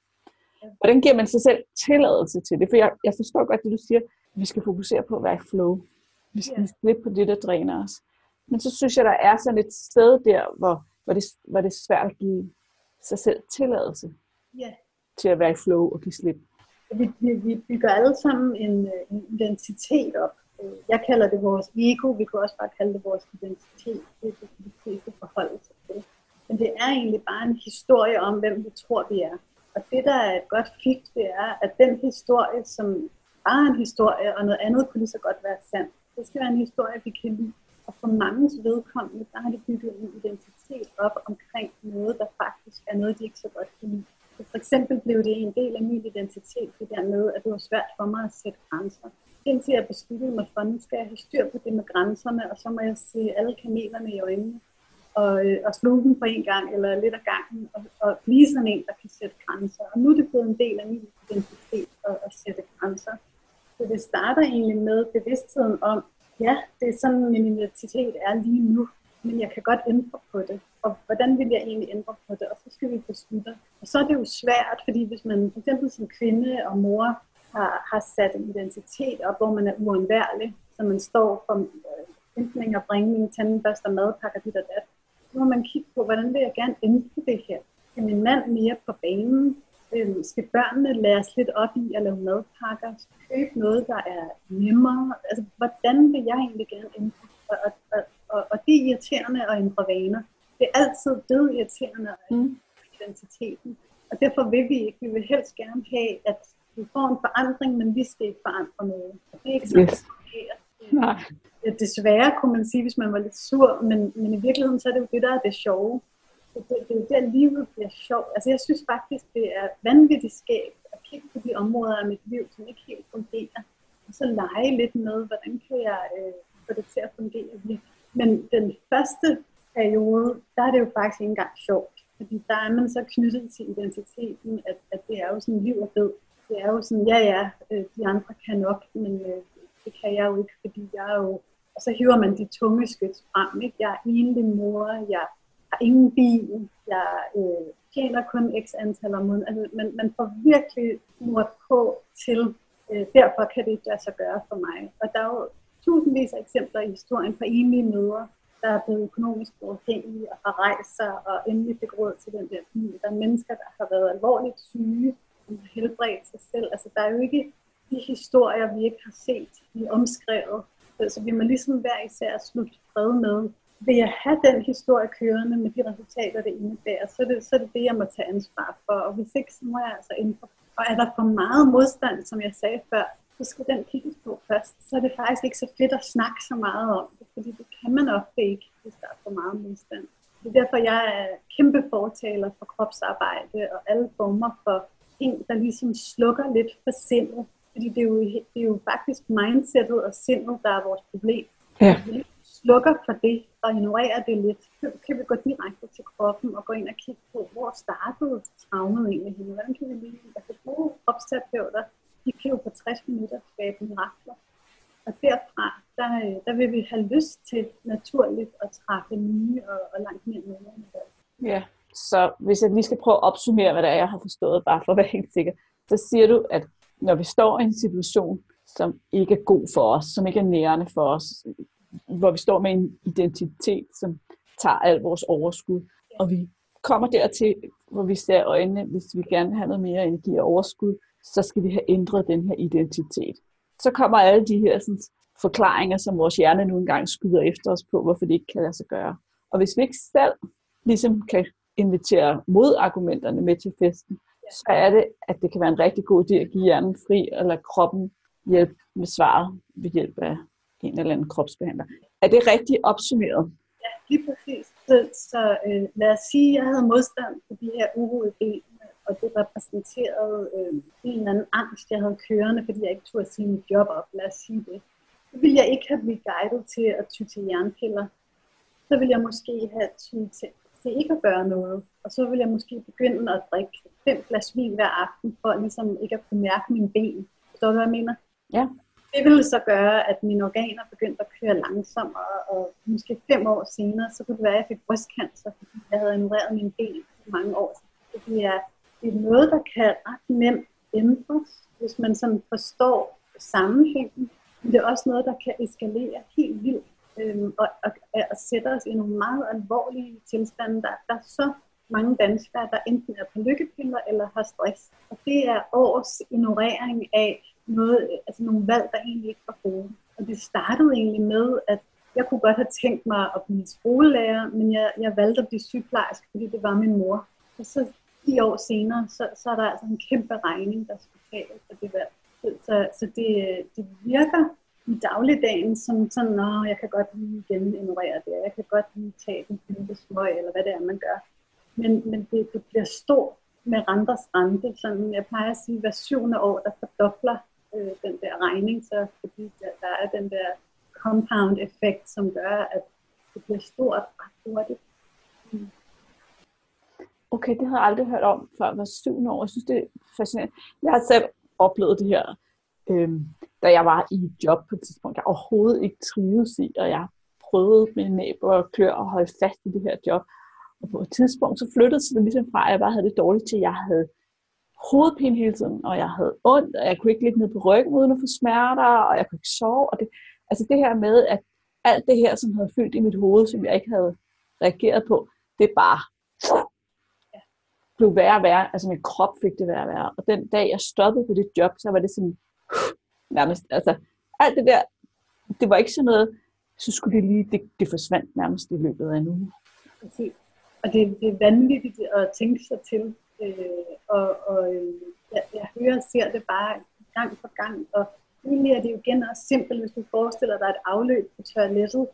Hvordan giver man sig selv tilladelse til det? For jeg, jeg forstår godt det, du siger. Vi skal fokusere på at være i flow. Vi skal yeah. slippe på det, der dræner os. Men så synes jeg, der er sådan et sted der, hvor, hvor, det, hvor det er svært at give sig selv tilladelse yeah. til at være i flow og give slip. Vi, vi, vi bygger alle sammen en, øh, en identitet op. Jeg kalder det vores ego, vi kan også bare kalde det vores identitet. Det er det, de fleste forholder sig til. Men det er egentlig bare en historie om, hvem vi tror, vi er. Og det, der er et godt fik, det er, at den historie, som bare er en historie, og noget andet kunne lige så godt være sandt, det skal være en historie, vi kan lide. Og for mange vedkommende, der har de bygget en identitet op omkring noget, der faktisk er noget, de ikke så godt kan lide. Så for eksempel blev det en del af min identitet, det der med, at det var svært for mig at sætte grænser. Indtil jeg besluttede mig for, nu skal jeg have styr på det med grænserne, og så må jeg se alle kanelerne i øjnene og, øh, og sluge dem på en gang, eller lidt af gangen, og, og blive sådan en, der kan sætte grænser. Og nu er det blevet en del af min identitet at, at sætte grænser. Så det starter egentlig med bevidstheden om, ja, det er sådan, min identitet er lige nu, men jeg kan godt ændre på det. Og hvordan vil jeg egentlig ændre på det? Og så skal vi beslutte. Og så er det jo svært, fordi hvis man for eksempel som kvinde og mor har, har sat en identitet op, hvor man er uundværlig, så man står for øh, hentning og bringning, tandbørster, madpakker, dit og dat, må man kigge på, hvordan vil jeg gerne ændre det her. Skal min mand mere på banen? Øhm, skal børnene læres lidt op i at lave madpakker? Købe noget, der er nemmere? Altså, hvordan vil jeg egentlig gerne ændre? Og, og, og, og, det er irriterende at ændre vaner. Det er altid død irriterende at ændre mm. identiteten. Og derfor vil vi ikke. Vi vil helst gerne have, at vi får en forandring, men vi skal ikke forandre noget. Og det er ikke yes det Ja, desværre kunne man sige, hvis man var lidt sur, men, men i virkeligheden så er det jo det, der er det sjove. Det, det, det er jo der, livet bliver sjovt. Altså jeg synes faktisk, det er vanvittigt skægt at kigge på de områder af mit liv, som ikke helt fungerer. Og så lege lidt med, hvordan kan jeg øh, få det til at fungere. Men den første periode, der er det jo faktisk ikke engang sjovt. Fordi der er man så knyttet til identiteten, at, at det er jo sådan liv og død. Det er jo sådan, ja ja, øh, de andre kan nok, men øh, det kan jeg jo ikke, fordi jeg er jo og så hiver man de tunge skyts frem. Ikke? Jeg er enlig mor, jeg har ingen bil, jeg øh, tjener kun x antal om måneden. Altså, man, man får virkelig mord på til, øh, derfor kan det ikke lade sig gøre for mig. Og der er jo tusindvis af eksempler i historien på enlige mødre, der er blevet økonomisk uafhængige og har rejst sig og endelig fik råd til den der familie. Der er mennesker, der har været alvorligt syge, som har helbredt sig selv. Altså, der er jo ikke de historier, vi ikke har set, vi omskrevet så vi må ligesom hver især slutte fred med. Vil jeg have den historie kørende med de resultater, det indebærer, så er det, så er det det, jeg må tage ansvar for. Og hvis ikke, så må jeg altså ændre. Og er der for meget modstand, som jeg sagde før, så skal den kigges på først. Så er det faktisk ikke så fedt at snakke så meget om det, fordi det kan man ofte ikke, hvis der er for meget modstand. Det er derfor, jeg er kæmpe fortaler for kropsarbejde og alle former for ting, der ligesom slukker lidt for sindet, fordi det er, jo, det er jo faktisk mindsetet og sindet, der er vores problem. Ja. Hvis vi slukker for det og ignorerer det lidt, så kan vi gå direkte til kroppen og gå ind og kigge på, hvor startede traumet egentlig henne. Hvordan kan vi lige, altså gode kropsterapeuter, de kan jo på 60 minutter skabe mirakler. Og derfra, der, der vil vi have lyst til naturligt at træffe nye og, og langt mere nemme Ja, så hvis jeg lige skal prøve at opsummere, hvad det er, jeg har forstået, bare for at være helt sikker, så siger du, at når vi står i en situation, som ikke er god for os, som ikke er nærende for os, hvor vi står med en identitet, som tager al vores overskud, og vi kommer dertil, hvor vi ser øjnene, hvis vi gerne vil have noget mere energi og overskud, så skal vi have ændret den her identitet. Så kommer alle de her sådan, forklaringer, som vores hjerne nu engang skyder efter os på, hvorfor det ikke kan lade sig gøre. Og hvis vi ikke selv ligesom kan invitere modargumenterne med til festen, så er det, at det kan være en rigtig god idé at give hjernen fri, og lade kroppen hjælpe med svaret ved hjælp af en eller anden kropsbehandler. Er det rigtig opsummeret? Ja, lige præcis. Så, så øh, lad os sige, at jeg havde modstand på de her uro i benene, og det repræsenterede øh, en eller anden angst, jeg havde kørende, fordi jeg ikke turde sige mit job op, lad os sige det. Så ville jeg ikke have blivet guidet til at ty til jernpiller. Så ville jeg måske have ty til, til ikke at gøre noget. Og så ville jeg måske begynde at drikke fem glas vin hver aften, for ligesom ikke at kunne mærke mine ben. Forstår du, hvad jeg mener? Ja. Det ville så gøre, at mine organer begyndte at køre langsommere, og måske fem år senere, så kunne det være, at jeg fik brystcancer, fordi jeg havde ignoreret mine ben i mange år. Det er, det er noget, der kan ret nemt ændres, hvis man sådan forstår sammenhængen. Men det er også noget, der kan eskalere helt vildt øhm, og, og, og sætter os i nogle meget alvorlige tilstande. Der, der er så mange danskere, der enten er på lykkepiller eller har stress. Og det er års ignorering af noget, altså nogle valg, der egentlig ikke var gode. Og det startede egentlig med, at jeg kunne godt have tænkt mig at blive skolelærer, men jeg, jeg valgte at blive sygeplejerske, fordi det var min mor. Og så 10 år senere, så, så er der altså en kæmpe regning, der skal betales for det valg. Så, så, så det, øh, det virker i dagligdagen som sådan, Nå, jeg kan godt lige igen ignorere det, jeg kan godt lige tage den lille smøg, eller hvad det er, man gør. Men, men det, det bliver stort med renters rente. Sådan, jeg plejer at sige, at hver syvende år, der fordobler øh, den der regning, så fordi der, der er den der compound-effekt, som gør, at det bliver stort ret hurtigt. Mm. Okay, det har jeg aldrig hørt om før var syvende år. Jeg synes, det er fascinerende. Jeg har selv oplevet det her, øhm, da jeg var i et job på et tidspunkt, jeg overhovedet ikke trives i, og jeg prøvede med næb og klør at holde fast i det her job. Og på et tidspunkt, så flyttede det ligesom fra, at jeg bare havde det dårligt til, at jeg havde hovedpine hele tiden, og jeg havde ondt, og jeg kunne ikke ligge ned på ryggen uden at få smerter, og jeg kunne ikke sove. Og det, altså det her med, at alt det her, som havde fyldt i mit hoved, som jeg ikke havde reageret på, det bare blev værre og værre. Altså min krop fik det værre og værre. Og den dag, jeg stoppede på det job, så var det sådan, nærmest, altså alt det der, det var ikke sådan noget, så skulle det lige, det, det forsvandt nærmest i løbet af en uge. Og det, det er vanvittigt at tænke sig til, øh, og, og øh, jeg, jeg hører og ser det bare gang for gang, og egentlig er det jo igen også simpelt, hvis du forestiller dig et afløb på toilettet.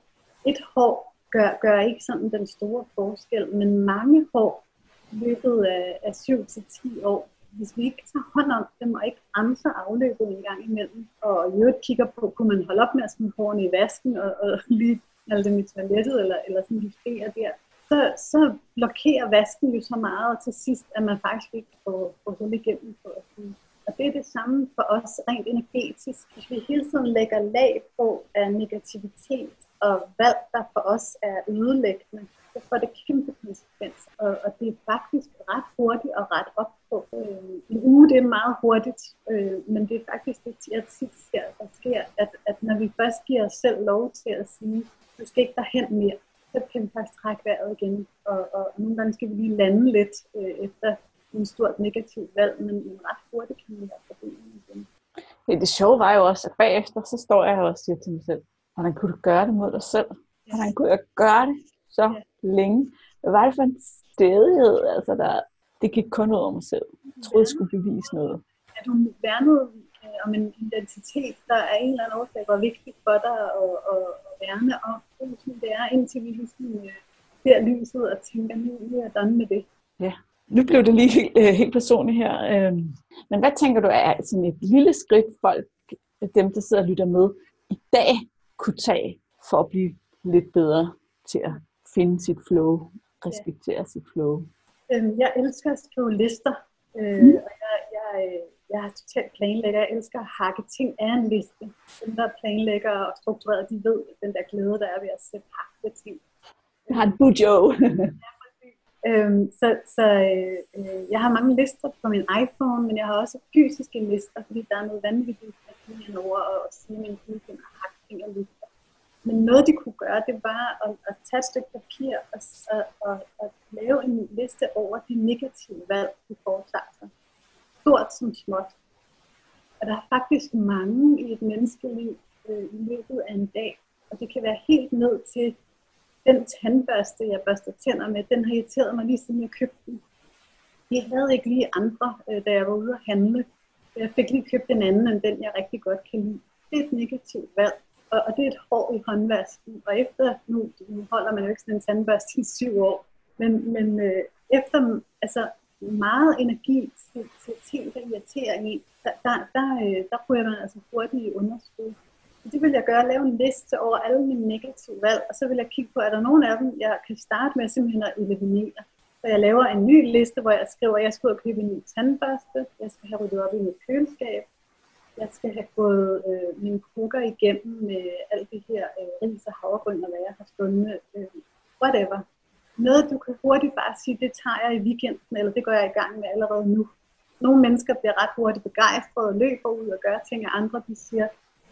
Et hår gør, gør ikke sådan den store forskel, men mange hår løbet af, af 7 til 10 år, hvis vi ikke tager hånd om dem og ikke bremser afløbet en gang imellem, og i øvrigt kigger på, kunne man holde op med at smide hårene i vasken og, og lige alle dem i toilettet, eller, eller sådan justere der, så, så blokerer vasken jo så meget og til sidst, at man faktisk ikke får, får hul igennem på at sige. Og det er det samme for os rent energetisk. Hvis vi hele tiden lægger lag på af negativitet og valg, der for os er ødelæggende, så får det kæmpe konsekvenser. Og, og det er faktisk ret hurtigt at rette op på. Øh, en uge det er meget hurtigt, øh, men det er faktisk det, jeg tit ser, der sker, at, at når vi først giver os selv lov til at sige, du skal ikke derhen mere, så kan vi faktisk trække vejret igen. Og, og nogle gange skal vi lige lande lidt øh, efter en stort negativt valg, men, men ret hurtigt kan vi have problemer igen. Ja, det sjove var jo også, at bagefter, så står jeg og siger til mig selv, hvordan kunne du gøre det mod dig selv? Hvordan kunne jeg gøre det så ja. længe? Hvad var det for en stedighed, altså der, det gik kun ud over mig selv. Jeg troede, jeg skulle bevise noget. Er du værnet øh, om en identitet, der er en eller anden årsag, var vigtigt for dig at, at, at værne om? Det er indtil vi ligesom øh, ser lyset og tænker, nu er jeg done med det. Ja, nu blev det lige helt, øh, helt personligt her. Øh, men hvad tænker du er sådan et lille skridt, folk, dem der sidder og lytter med, i dag kunne tage for at blive lidt bedre til at finde sit flow, respektere ja. sit flow? Øhm, jeg elsker at skrive lister, øh, mm. og jeg, jeg, øh, jeg er totalt planlægger. Jeg elsker at hakke ting af en liste. Dem, der planlægger og struktureret, de ved den der glæde, der er ved at sætte hakke ting. Jeg har en bujo. øhm, så så øh, jeg har mange lister på min iPhone, men jeg har også fysiske lister, fordi der er noget vanvittigt at over og sige min weekend og hakke ting af lister. Men noget, de kunne gøre, det var at, at tage et stykke papir og, og, og, og lave en liste over de negative valg, de foretager sig. Stort som småt. Og der er faktisk mange i et menneskeliv øh, i løbet af en dag. Og det kan være helt ned til den tandbørste, jeg børster tænder med, den har irriteret mig lige siden jeg købte den. Jeg havde ikke lige andre, øh, da jeg var ude at handle. Jeg fik lige købt en anden, end den jeg rigtig godt kan lide. Det er et negativt valg og, og det er et hår i håndvasken. Og efter, nu, nu holder man jo ikke sådan en tandbørste i syv år, men, men øh, efter, altså meget energi til, til ting, der irriterer en, der, der, der, øh, der ryger man altså hurtigt i underskud. Så det vil jeg gøre, lave en liste over alle mine negative valg, og så vil jeg kigge på, er der nogen af dem, jeg kan starte med simpelthen at eliminere. Så jeg laver en ny liste, hvor jeg skriver, at jeg skal ud og købe en ny tandbørste, jeg skal have ryddet op i mit køleskab, jeg skal have gået øh, mine krukker igennem med alt det her øh, ris og havregryn, og hvad jeg har stående, øh, whatever. Noget, du kan hurtigt bare sige, det tager jeg i weekenden, eller det går jeg i gang med allerede nu. Nogle mennesker bliver ret hurtigt begejstrede og løber ud og gør ting, og andre de siger,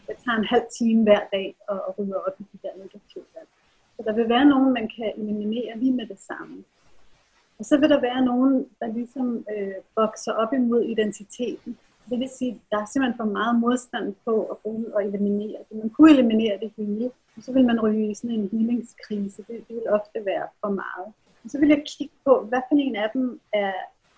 jeg tager en halv time hver dag og, og rydder op i de der negative valg. Så der vil være nogen, man kan eliminere lige med det samme. Og så vil der være nogen, der ligesom øh, vokser op imod identiteten. Det vil sige, at der er simpelthen for meget modstand på at gå ud og eliminere det. Man kunne eliminere det hele, og så vil man ryge i sådan en healingskrise. Det, det vil ofte være for meget. Og så vil jeg kigge på, hvad for en af dem er,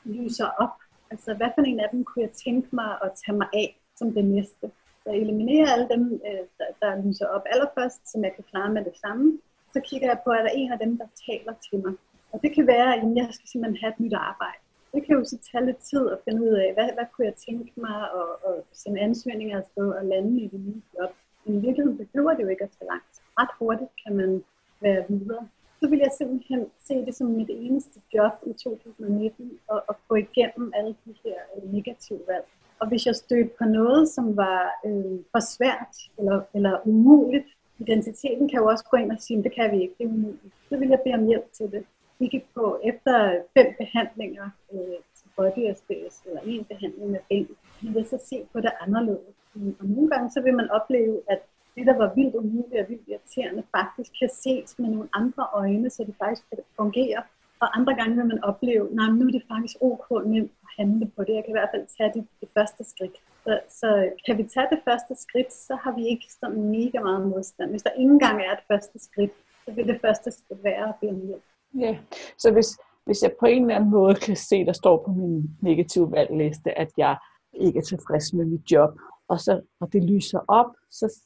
lyser op. Altså, hvad for en af dem kunne jeg tænke mig at tage mig af som det næste. Så jeg eliminerer alle dem, øh, der, der lyser op allerførst, som jeg kan klare med det samme. Så kigger jeg på, er der en af dem, der taler til mig. Og det kan være, at jeg skal simpelthen have et nyt arbejde det kan jo så tage lidt tid at finde ud af, hvad, hvad kunne jeg tænke mig at, at sende ansøgninger afsted og lande i det nye job. Men i virkeligheden behøver det jo ikke at tage langt. Ret hurtigt kan man være videre. Så vil jeg simpelthen se det som mit eneste job i 2019 og, og gå igennem alle de her øh, negative valg. Og hvis jeg stødte på noget, som var øh, for svært eller, eller umuligt, identiteten kan jo også gå ind og sige, det kan vi ikke, det er umuligt. Så vil jeg bede om hjælp til det kigge på efter fem behandlinger øh, til body space, eller en behandling med ben, vi vil så se på det anderledes. Og nogle gange så vil man opleve, at det, der var vildt umuligt og vildt irriterende, faktisk kan ses med nogle andre øjne, så det faktisk fungerer. Og andre gange vil man opleve, at nu er det faktisk ok nemt at handle på det. Jeg kan i hvert fald tage det, det første skridt. Så, så kan vi tage det første skridt, så har vi ikke sådan mega meget modstand. Hvis der ikke engang er et første skridt, så vil det første skridt være at bede om hjælp. Ja, så hvis, hvis jeg på en eller anden måde kan se, der står på min negative valgliste, at jeg ikke er tilfreds med mit job, og, så, og det lyser op, så,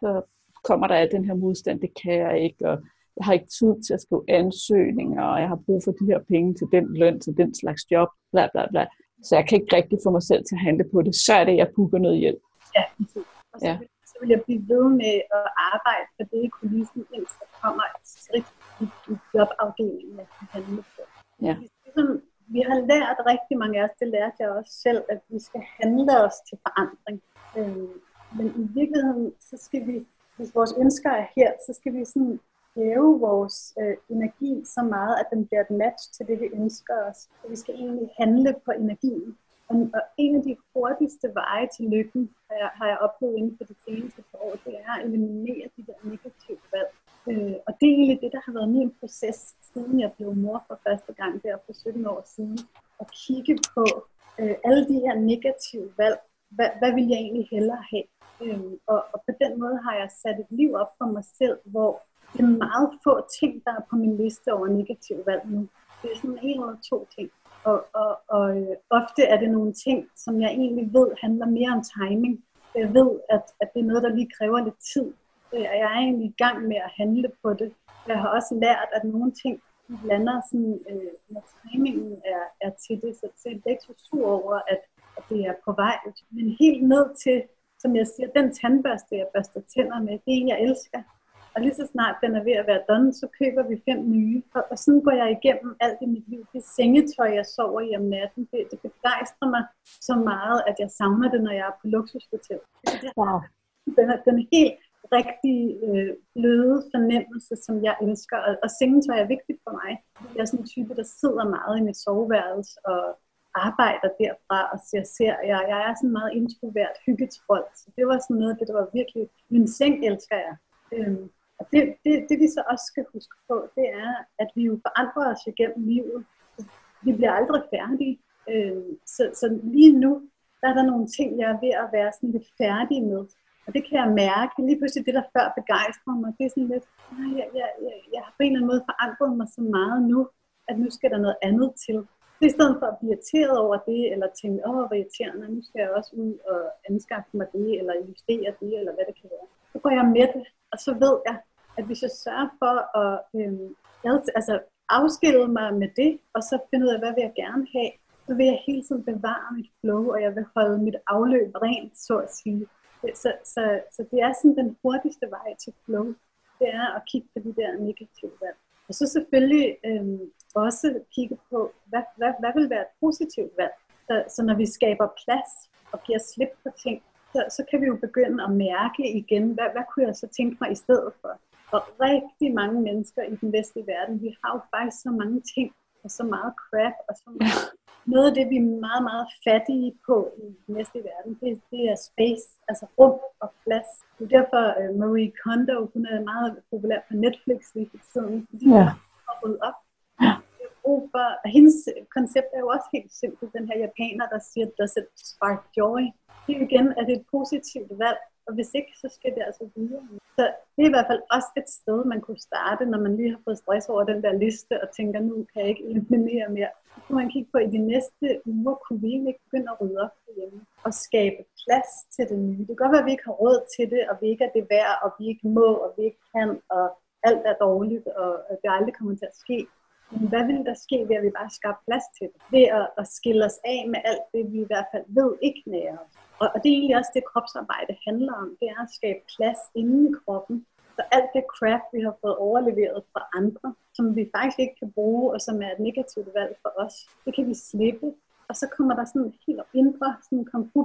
så kommer der af den her modstand, det kan jeg ikke, og jeg har ikke tid til at skrive ansøgninger, og jeg har brug for de her penge til den løn, til den slags job, bla bla bla. Så jeg kan ikke rigtig få mig selv til at handle på det. Så er det, jeg booker noget hjælp. Ja, Og så, ja. Vil, så vil jeg blive ved med at arbejde for det i kulissen, indtil der kommer et skridt i, i jobafdelingen, jeg kan handle på. Ja. Ligesom, vi har lært rigtig mange af os, det lærte jeg også selv, at vi skal handle os til forandring. Øh, men i virkeligheden, så skal vi, hvis vores ønsker er her, så skal vi sådan hæve vores øh, energi så meget, at den bliver et match til det, vi ønsker os. Så vi skal egentlig handle på energien. Og, og en af de hurtigste veje til lykken, har jeg, har jeg oplevet inden for de seneste år, det er at eliminere de der negative valg. Øh, og det er egentlig det, der har været min proces, siden jeg blev mor for første gang der for 17 år siden. At kigge på øh, alle de her negative valg. Hvad, hvad vil jeg egentlig hellere have? Øh, og, og på den måde har jeg sat et liv op for mig selv, hvor det er meget få ting, der er på min liste over negative valg nu. Det er sådan en eller to ting. Og, og, og øh, ofte er det nogle ting, som jeg egentlig ved handler mere om timing. Jeg ved, at, at det er noget, der lige kræver lidt tid øh, jeg er egentlig i gang med at handle på det. Jeg har også lært, at nogle ting lander sådan, øh, når timingen er, er til det, så det er ikke så sur over, at, at det er på vej. Men helt ned til, som jeg siger, den tandbørste, jeg børster tænder med, det er en, jeg elsker. Og lige så snart den er ved at være done, så køber vi fem nye. Og, og sådan går jeg igennem alt i mit liv. Det sengetøj, jeg sover i om natten, det, det begejstrer mig så meget, at jeg savner det, når jeg er på luksushotel. Wow. Den er, den er helt, rigtig øh, bløde fornemmelse, som jeg elsker. Og, og sengetøj er vigtigt for mig. Jeg er sådan en type, der sidder meget i mit soveværelse og arbejder derfra og ser serier. Jeg er sådan meget introvert hyggetrold. Så det var sådan noget af det, der var virkelig... Min seng elsker jeg. Øhm, og det, det, det vi så også skal huske på, det er, at vi jo forandrer os igennem livet. Vi bliver aldrig færdige. Øhm, så, så lige nu, der er der nogle ting, jeg er ved at være sådan lidt færdig med. Og det kan jeg mærke. Lige pludselig det, der før begejstrede mig, det er sådan lidt, jeg, jeg, jeg, jeg har på en eller anden måde forandret mig så meget nu, at nu skal der noget andet til. Så i stedet for at blive irriteret over det, eller tænke, åh, hvor irriterende, nu skal jeg også ud og anskaffe mig det, eller justere det, eller hvad det kan være. Så går jeg med det, og så ved jeg, at hvis jeg sørger for at øhm, altså, afskille mig med det, og så finde ud af, hvad vil jeg gerne have, så vil jeg hele tiden bevare mit flow, og jeg vil holde mit afløb rent, så at sige. Så, så, så det er sådan den hurtigste vej til flow, det er at kigge på de der negative valg. Og så selvfølgelig øh, også kigge på, hvad, hvad, hvad vil være et positivt valg. Så, så når vi skaber plads og giver slip på ting, så, så kan vi jo begynde at mærke igen, hvad, hvad kunne jeg så tænke mig i stedet for. Og rigtig mange mennesker i den vestlige verden, vi har jo faktisk så mange ting, og så meget crap, og så meget. Noget af det, vi er meget, meget fattige på i den vestlige verden, det, det er space, altså rum og plads. Det er derfor uh, Marie Kondo, hun er meget populær på Netflix lige for tiden, fordi ja. hun har ryddet op. Ja. For, hendes koncept er jo også helt simpelt, den her japaner, der siger, does it spark joy? Det er igen, at det er et positivt valg, og hvis ikke, så skal det altså videre. Så det er i hvert fald også et sted, man kunne starte, når man lige har fået stress over den der liste, og tænker, nu kan jeg ikke eliminere mere. Så kunne man kigge på, at i de næste uger kunne vi ikke begynde at rydde op hjemme og skabe plads til det nye. Det kan godt være, at vi ikke har råd til det, og vi ikke er det værd, og vi ikke må, og vi ikke kan, og alt er dårligt, og det aldrig kommer til at ske. Men hvad vil der ske ved, at vi bare skaber plads til det? Ved at, at skille os af med alt det, vi i hvert fald ved ikke nærer os. Og, og det er egentlig også det, kropsarbejde handler om. Det er at skabe plads inde i kroppen. Så alt det crap, vi har fået overleveret fra andre, som vi faktisk ikke kan bruge, og som er et negativt valg for os, det kan vi slippe. Og så kommer der sådan en helt indre sådan en fu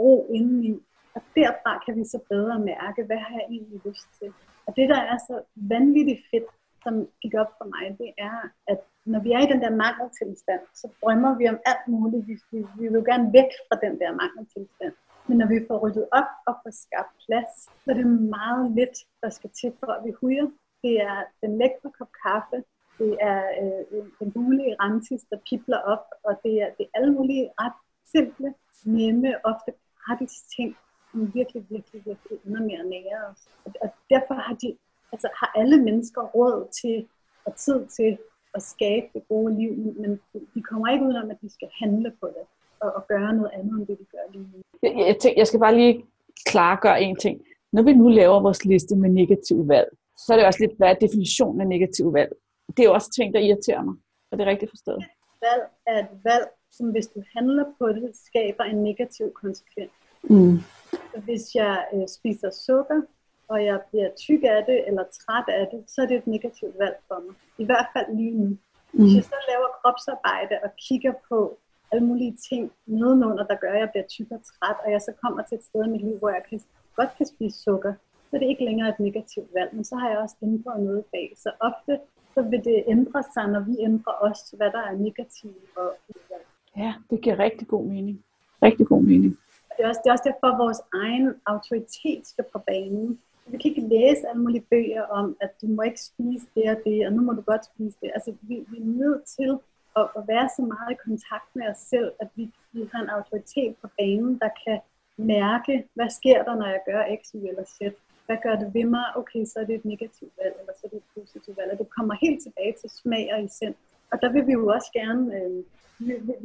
ro indeni. Og derfra kan vi så bedre mærke, hvad har jeg egentlig lyst til. Og det, der er så vanvittigt fedt, som gik op for mig, det er, at når vi er i den der mangeltilstand, så drømmer vi om alt muligt. Vi, vi, vi vil gerne væk fra den der mangeltilstand. Men når vi får ryddet op og får skabt plads, så er det meget lidt, der skal til for, at vi huger. Det er den lækre kop kaffe, det er øh, den bulige rantis, der pipler op, og det er, det er alle mulige ret simple, nemme, ofte gratis ting, som virkelig, virkelig, virkelig ender mere nære os. Og, og derfor har, de, altså, har alle mennesker råd til og tid til at skabe det gode liv, men de kommer ikke ud om, at de skal handle på det og, og gøre noget andet, end det de gør lige nu. Jeg, jeg, tænker, jeg skal bare lige klargøre en ting. Når vi nu laver vores liste med negative valg, så er det også lidt, hvad er definitionen af negative valg? Det er jo også ting, der irriterer mig. Er det rigtigt forstået? Valg er et valg, som hvis du handler på det, skaber en negativ konsekvens. Mm. Så hvis jeg øh, spiser sukker, og jeg bliver tyk af det, eller træt af det, så er det et negativt valg for mig. I hvert fald lige nu. Mm. Hvis jeg så laver kropsarbejde og kigger på alle mulige ting nedenunder, der gør, at jeg bliver tyk og træt, og jeg så kommer til et sted i mit liv, hvor jeg kan, godt kan spise sukker, så er det ikke længere et negativt valg, men så har jeg også ændret noget bag. Så ofte så vil det ændre sig, når vi ændrer os, hvad der er negativt og. Ja, det giver rigtig god mening. Rigtig god mening. Det er også, det er også derfor, at vores egen autoritet skal på banen vi kan ikke læse alle mulige bøger om, at du må ikke spise det og det, og nu må du godt spise det. Altså, vi, vi er nødt til at, at være så meget i kontakt med os selv, at vi, vi har en autoritet på banen, der kan mærke, hvad sker der, når jeg gør X, Y eller Z. Hvad gør det ved mig? Okay, så er det et negativt valg, eller så er det et positivt valg. Og det kommer helt tilbage til smag og sind. Og der vil vi jo også gerne, øh,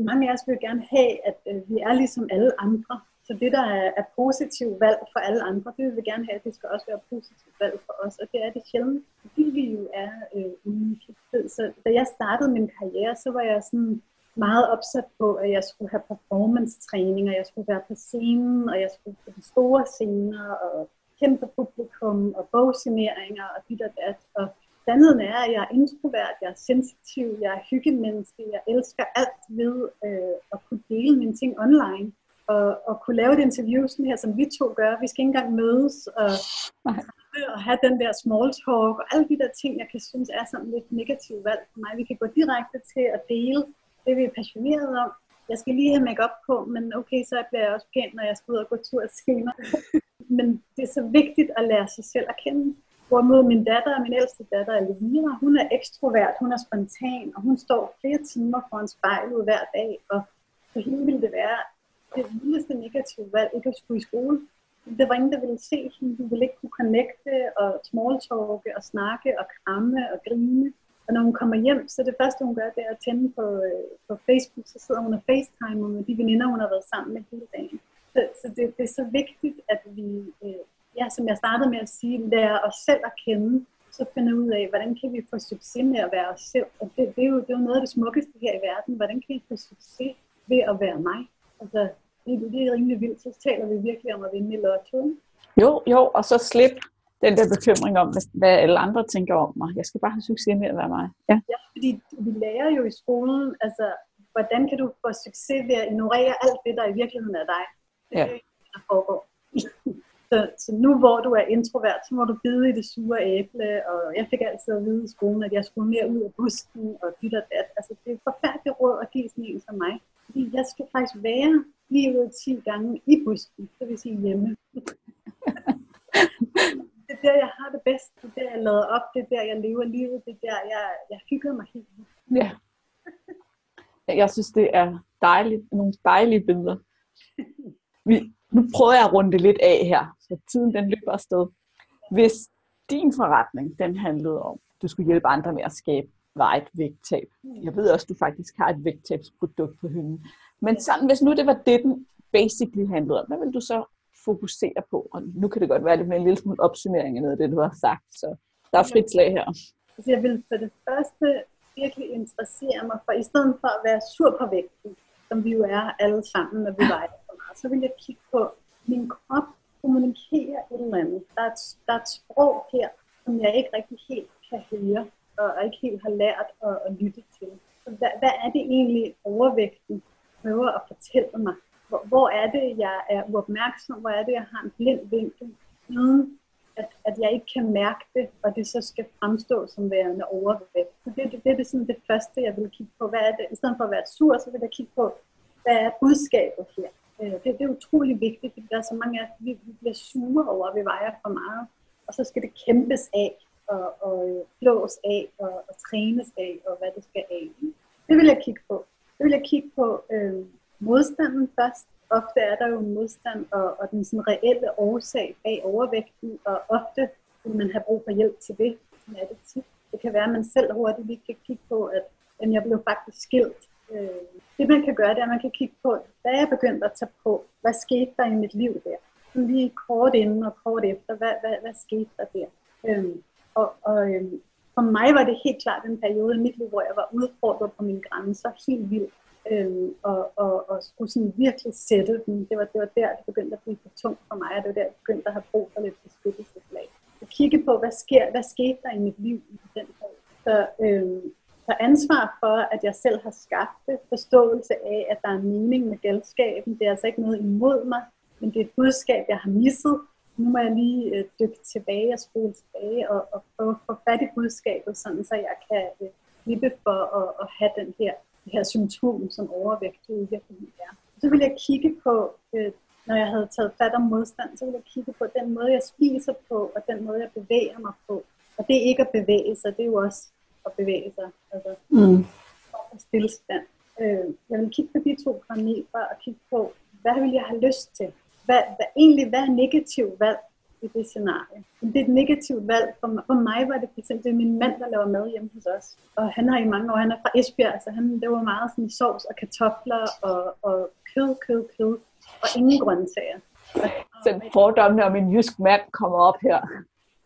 mange af os vil gerne have, at øh, vi er ligesom alle andre. Så det, der er, er positivt valg for alle andre, det vil vi gerne have, at det skal også være positivt valg for os. Og det er det sjældent, fordi vi jo er øh, unikke. Så da jeg startede min karriere, så var jeg sådan meget opsat på, at jeg skulle have performance-træning, og jeg skulle være på scenen, og jeg skulle på de store scener, og kæmpe publikum, og bogsigneringer, og dit og dat. Og sandheden er, at jeg er introvert, jeg er sensitiv, jeg er hyggemenneske, jeg elsker alt ved øh, at kunne dele mine ting online og, og kunne lave et interview sådan her, som vi to gør. Vi skal ikke engang mødes og, og have den der small talk og alle de der ting, jeg kan synes er sådan lidt negativt valg for mig. Vi kan gå direkte til at dele det, vi er passionerede om. Jeg skal lige have make på, men okay, så bliver jeg også pæn, når jeg skal ud og gå tur senere. men det er så vigtigt at lære sig selv at kende. Hvorimod min datter, min ældste datter, Elvira, hun er ekstrovert, hun er spontan, og hun står flere timer foran spejlet hver dag, og for hende ville det være det vildeste negative valg ikke at skulle i skole. Der var ingen, der ville se hende. Hun ville ikke kunne connecte og smalltalke og snakke og kramme og grine. Og når hun kommer hjem, så det første, hun gør, det er at tænde på, øh, på Facebook. Så sidder hun og facetimer med de veninder, hun har været sammen med hele dagen. Så, så det, det er så vigtigt, at vi, øh, ja, som jeg startede med at sige, lærer os selv at kende, så finde ud af, hvordan kan vi få succes med at være os selv. Og det, det, er, jo, det er jo noget af det smukkeste her i verden. Hvordan kan vi få succes ved at være mig. Altså, det, det er rimelig vildt. Så taler vi virkelig om at vinde i lotto. Jo, jo, og så slip den der bekymring om, hvad alle andre tænker om mig. Jeg skal bare have succes med at være mig. Ja, ja fordi vi lærer jo i skolen, altså, hvordan kan du få succes ved at ignorere alt det, der i virkeligheden er dig. Det er ja. det, der foregår. så, så nu hvor du er introvert, så må du bide i det sure æble, og jeg fik altid at vide i skolen, at jeg skulle mere ud af busken og dit og dat. Altså, det er forfærdeligt råd at give sådan en som mig. Fordi jeg skal faktisk være lige ud 10 gange i busken, det vil sige hjemme. det er der, jeg har det bedst. Det er der, jeg lader op. Det er der, jeg lever livet. Det er der, jeg, jeg hygger mig helt. Ja. Jeg synes, det er dejligt. Nogle dejlige billeder. Vi, nu prøver jeg at runde det lidt af her, så tiden den løber afsted. Hvis din forretning, den handlede om, at du skulle hjælpe andre med at skabe vejet vægttab. Jeg ved også, at du faktisk har et vægttabsprodukt på hylden. Men sådan, hvis nu det var det, den basically handlede om, hvad vil du så fokusere på? Og nu kan det godt være lidt med en lille smule opsummering af noget af det, du har sagt. Så der er frit slag her. Så jeg vil for det første virkelig interessere mig for, i stedet for at være sur på vægten, som vi jo er alle sammen, når vi vejer for meget, så vil jeg kigge på, min krop kommunikerer et eller andet. Der er et, der er et sprog her, som jeg ikke rigtig helt kan høre, og ikke helt har lært at, at lytte til. Så hvad, hvad er det egentlig overvægten prøver at fortælle mig? Hvor, hvor er det, jeg er uopmærksom? Hvor er det, jeg har en blind vinkel? Uden at, at jeg ikke kan mærke det, og det så skal fremstå som værende overvægt. Så det, det, det er sådan det første, jeg vil kigge på. Hvad er det? I stedet for at være sur, så vil jeg kigge på, hvad er budskabet her? Øh, det, det er utrolig vigtigt, fordi der er så mange af vi, vi bliver sure over, at vi vejer for meget, og så skal det kæmpes af, og, og øh, flås af, og, og trænes af, og hvad det skal af. Det vil jeg kigge på. Det vil jeg kigge på øh, modstanden først, ofte er der jo en modstand og, og den sådan reelle årsag bag overvægten, og ofte vil man have brug for hjælp til det. Sådan er det tit. Det kan være, at man selv hurtigt lige kan kigge på, at jamen, jeg blev faktisk skilt. Øh, det man kan gøre, det er, at man kan kigge på, hvad jeg begyndte at tage på. Hvad skete der i mit liv der? Lige kort inden og kort efter, hvad, hvad, hvad skete der der? Øh, og og øhm, for mig var det helt klart en periode i mit liv, hvor jeg var udfordret på mine grænser helt vildt Øhm, og, og, og skulle sådan virkelig sætte dem. Det var, det var der, det begyndte at blive for tungt for mig, og det var der, jeg begyndte at have brug for lidt beskyttelseslag. Og kigge på, hvad, sker, hvad skete der i mit liv i den her. Så øhm, så ansvar for, at jeg selv har skabt det, forståelse af, at der er mening med galskaben. Det er altså ikke noget imod mig, men det er et budskab, jeg har misset. Nu må jeg lige øh, dykke tilbage og spole tilbage og, og prøve at få fat i budskabet, sådan så jeg kan øh, slippe for at, at have den her det her symptom, som overvægt i virkeligheden er. Så vil jeg kigge på, øh, når jeg havde taget fat om modstand, så vil jeg kigge på den måde, jeg spiser på, og den måde, jeg bevæger mig på. Og det er ikke at bevæge sig, det er jo også at bevæge sig. Altså, mm. stillestand. Øh, jeg vil kigge på de to parametre og kigge på, hvad vil jeg have lyst til? Hvad, hvad, egentlig, hvad er negativt valg i det scenarie. Det er et negativt valg. For mig, for mig var det for det er min mand, der laver mad hjemme hos os. Og han har i mange år, han er fra Esbjerg, så han, det var meget sådan sovs og kartofler og, og kød, kød, kød og ingen grøntsager. Så fordommene om en jysk mand kommer op her.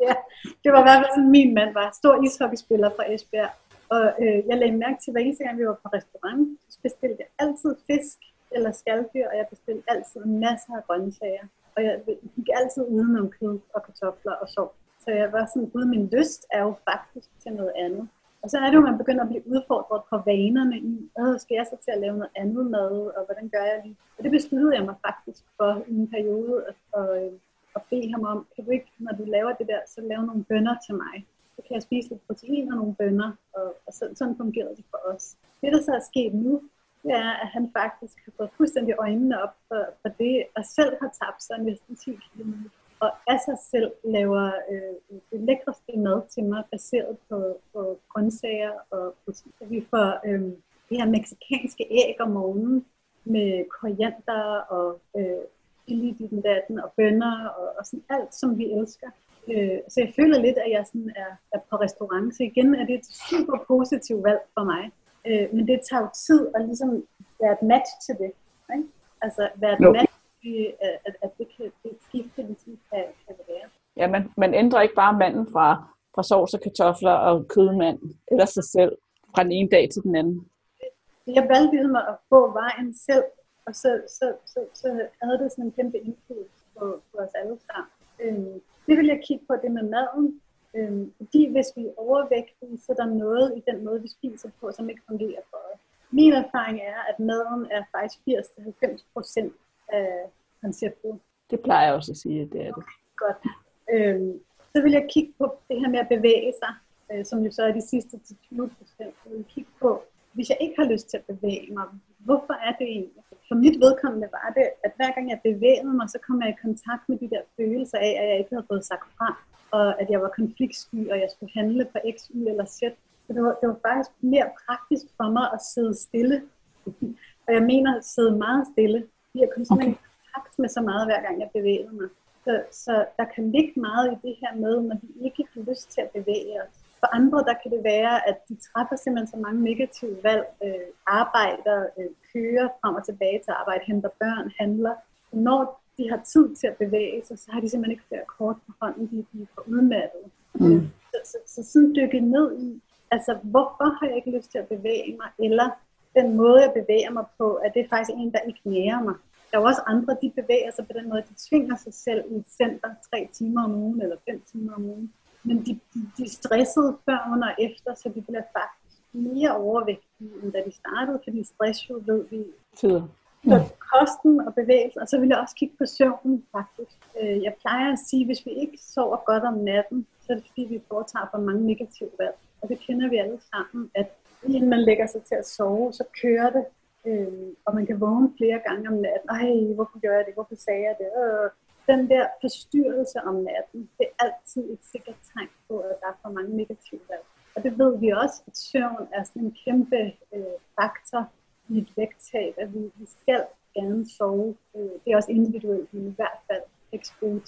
Ja, det var i hvert fald sådan, min mand var. Stor ishockeyspiller fra Esbjerg. Og øh, jeg lagde mærke til, hver eneste gang vi var på restaurant, så bestilte jeg altid fisk eller skaldyr, og jeg bestilte altid masser af grøntsager og jeg gik altid uden om kød og kartofler og sov. Så jeg var sådan, gud, min lyst er jo faktisk til noget andet. Og så er det jo, at man begynder at blive udfordret på vanerne i, øh, skal jeg så til at lave noget andet mad, og hvordan gør jeg lige? Og det besluttede jeg mig faktisk for i en periode at, at, øh, at bede ham om, kan du ikke, når du laver det der, så lave nogle bønder til mig. Så kan jeg spise lidt protein og nogle bønder, og, og sådan, sådan fungerede det for os. Det, der så er sket nu, det er, at han faktisk har fået fuldstændig øjnene op for, for det, og selv har tabt sig næsten 10 km. Og af sig selv laver øh, det lækreste mad til mig, baseret på, på grøntsager og protein. Vi får øh, det her meksikanske æg om morgenen med koriander og øh, chili, datten og bønner og, og sådan alt, som vi elsker. Øh, så jeg føler lidt, at jeg sådan er, er på restaurant. Så igen er det et super positivt valg for mig. Øh, men det tager jo tid at ligesom være et match til det. Ikke? Altså være et no. match til, at, at det, kan, det skifte ligesom kan, kan være. Ja, man, man ændrer ikke bare manden fra, fra sovs og kartofler og kødmand, eller sig selv, fra den ene dag til den anden. Jeg valgte ligesom at gå vejen selv, og så, så, så, så havde det sådan en kæmpe indflydelse på, på os alle sammen. Øhm, det vil jeg kigge på, det med maden. Øhm, fordi hvis vi er overvægtige, så er der noget i den måde, vi spiser på, som ikke fungerer for os. Min erfaring er, at maden er faktisk 80-90 procent af konceptet. Det plejer jeg også at sige, at det er det. Godt. Øhm, så vil jeg kigge på det her med at bevæge sig, øh, som jo så er de sidste til 20 procent. Jeg vil kigge på, hvis jeg ikke har lyst til at bevæge mig, hvorfor er det egentlig? For mit vedkommende var det, at hver gang jeg bevægede mig, så kom jeg i kontakt med de der følelser af, at jeg ikke havde fået sagt fra, og at jeg var konfliktsky, og jeg skulle handle på X, Y eller Z. Så det var, det var faktisk mere praktisk for mig at sidde stille. Og jeg mener at sidde meget stille, fordi jeg kom simpelthen okay. i kontakt med så meget, hver gang jeg bevægede mig. Så, så der kan ligge meget i det her med, når vi ikke har lyst til at bevæge os. For andre, der kan det være, at de træffer simpelthen så mange negative valg, øh, arbejder, øh, kører frem og tilbage til arbejde, henter børn, handler. Når de har tid til at bevæge sig, så har de simpelthen ikke flere kort på hånden, de, de er for udmattet. Mm. Så, så, så sådan dykke ned i, altså hvorfor har jeg ikke lyst til at bevæge mig, eller den måde, jeg bevæger mig på, at det er faktisk en, der ikke nærer mig. Der er også andre, de bevæger sig på den måde, de tvinger sig selv i et center tre timer om ugen, eller fem timer om ugen. Men de, de, de er stressede før, under og efter, så de bliver faktisk mere overvægtige, end da de startede, fordi stress jo ved vi... Tider. Så kosten og bevægelse, og så vil jeg også kigge på søvnen faktisk. Øh, jeg plejer at sige, at hvis vi ikke sover godt om natten, så er det fordi, vi foretager for mange negative valg. Og det kender vi alle sammen, at inden man lægger sig til at sove, så kører det, øh, og man kan vågne flere gange om natten. Ej, hvorfor gør jeg det? Hvorfor sagde jeg det? Øh, den der forstyrrelse om natten, det er altid et sikkert tegn på, at der er for mange negative valg. Og det ved vi også, at søvn er sådan en kæmpe øh, faktor mit vægttab, at vi, vi skal gerne sove. Øh, det er også individuelt, men i hvert fald x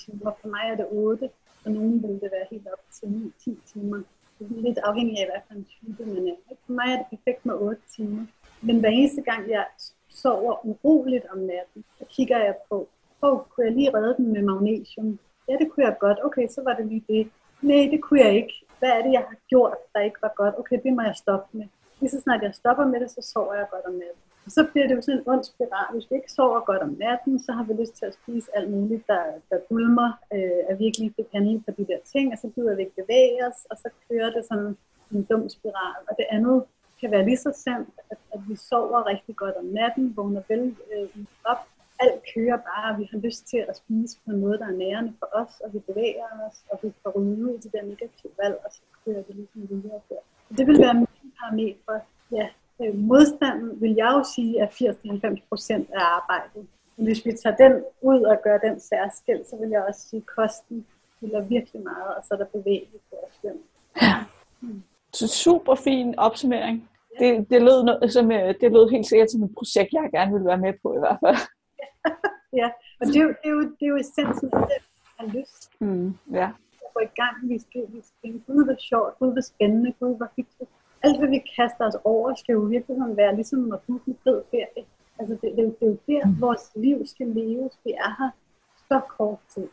timer. For mig er det 8, for nogen vil det være helt op til 9-10 timer. Det er lidt afhængig af, hvad for en type man er. For mig er det perfekt med 8 timer. Men hver eneste gang, jeg sover uroligt om natten, så kigger jeg på, oh, kunne jeg lige redde den med magnesium? Ja, det kunne jeg godt. Okay, så var det lige det. Nej, det kunne jeg ikke. Hvad er det, jeg har gjort, der ikke var godt? Okay, det må jeg stoppe med. Lige så snart jeg stopper med det, så sover jeg godt om natten. Og så bliver det jo sådan en ond spiral. Hvis vi ikke sover godt om natten, så har vi lyst til at spise alt muligt, der, der bulmer, øh, at virkelig fik handle på de der ting, og så gider vi ikke bevæge os, og så kører det sådan en dum spiral. Og det andet kan være lige så sandt, at, at vi sover rigtig godt om natten, vågner vel øh, op, alt kører bare, vi har lyst til at spise på en måde, der er nærende for os, og vi bevæger os, og vi får ryddet ud i de der negative valg, og så kører det ligesom videre der. Det vil være min parametre. Ja, øh, modstanden vil jeg jo sige er 80-90 procent af arbejdet. Men hvis vi tager den ud og gør den særskilt, så vil jeg også sige, at kosten fylder virkelig meget, og så er der bevægelse på os. Ja. Hmm. Så super fin opsummering. Ja. Det, det, lød, som, øh, det lød helt sikkert som et projekt, jeg gerne vil være med på i hvert fald. ja, og det er, jo, det, er jo, det er jo essensen af det, har lyst. Mm, ja. At gå i gang, vi skal, vi skal, gud hvor sjovt, gud hvor spændende, gud hvor hyggeligt. Alt hvad vi kaster os over, skal jo virkelig være ligesom at booke en fed ferie. Altså det, det, det er jo der, mm. vores liv skal leves. Vi er her så kort tid.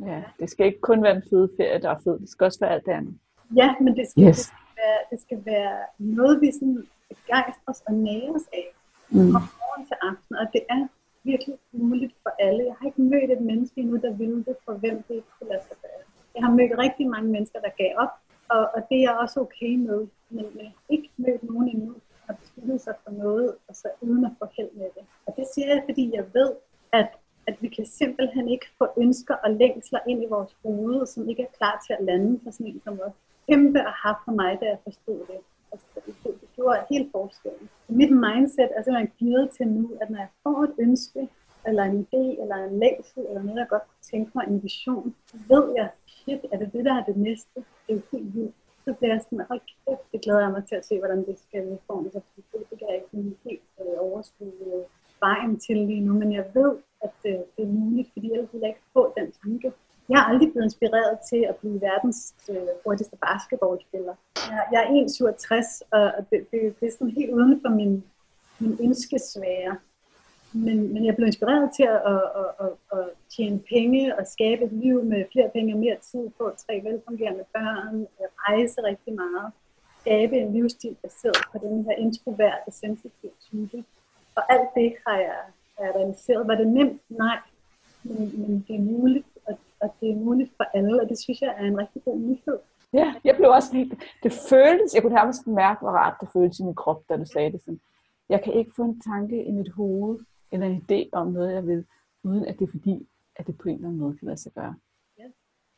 Ja, det skal ikke kun være en fed ferie, der er fed. Det skal også være alt det andet. Ja, men det skal, yes. det skal, være, det skal være noget, vi sådan begejstres og næres af. Mm. Fra morgen til aften. Og det er virkelig muligt for alle. Jeg har ikke mødt et menneske endnu, der ville det, for hvem det ikke kunne lade sig gøre. Jeg har mødt rigtig mange mennesker, der gav op, og, og det er jeg også okay med. Men jeg har ikke mødt nogen endnu, der har besluttet sig for noget, og så uden at få held med det. Og det siger jeg, fordi jeg ved, at, at vi kan simpelthen ikke få ønsker og længsler ind i vores hoved, som ikke er klar til at lande for sådan en som os. Kæmpe at have for mig, da jeg forstod det. Altså, det, det gjorde helt forskellen. Mit mindset er simpelthen givet til nu, at når jeg får et ønske, eller en idé, eller en længsel, eller noget, jeg godt kunne tænke mig, en vision, så ved jeg, shit, er det det, der er det næste? Det er jo helt vildt. Så bliver jeg sådan, hold kæft, det glæder jeg mig til at se, hvordan det skal udforme sig. Det, det kan jeg ikke helt øh, overskue øh, vejen til lige nu, men jeg ved, at øh, det er muligt, fordi ellers ville jeg ikke få den tanke. Jeg har aldrig blevet inspireret til at blive verdens øh, hurtigste basketballspiller. Jeg, jeg er 1,67, og det, det, det er sådan helt uden for min, min ønskesfære. Men, men jeg blev inspireret til at, at, at, at, at tjene penge og skabe et liv med flere penge og mere tid på tre velfungerende børn, rejse rigtig meget. skabe en livsstil baseret på den her introverte, sensitive type. Og alt det har jeg, har jeg realiseret. Var det nemt? Nej. Men, men det er muligt, og, og det er muligt for alle, og det synes jeg er en rigtig god nyhed. Ja, jeg blev også helt, det føltes, jeg kunne nærmest mærke, hvor rart det føltes i min krop, da du sagde det sådan. Jeg kan ikke få en tanke i mit hoved, eller en idé om noget, jeg vil, uden at det er fordi, at det på en eller anden måde kan lade sig gøre. Ja.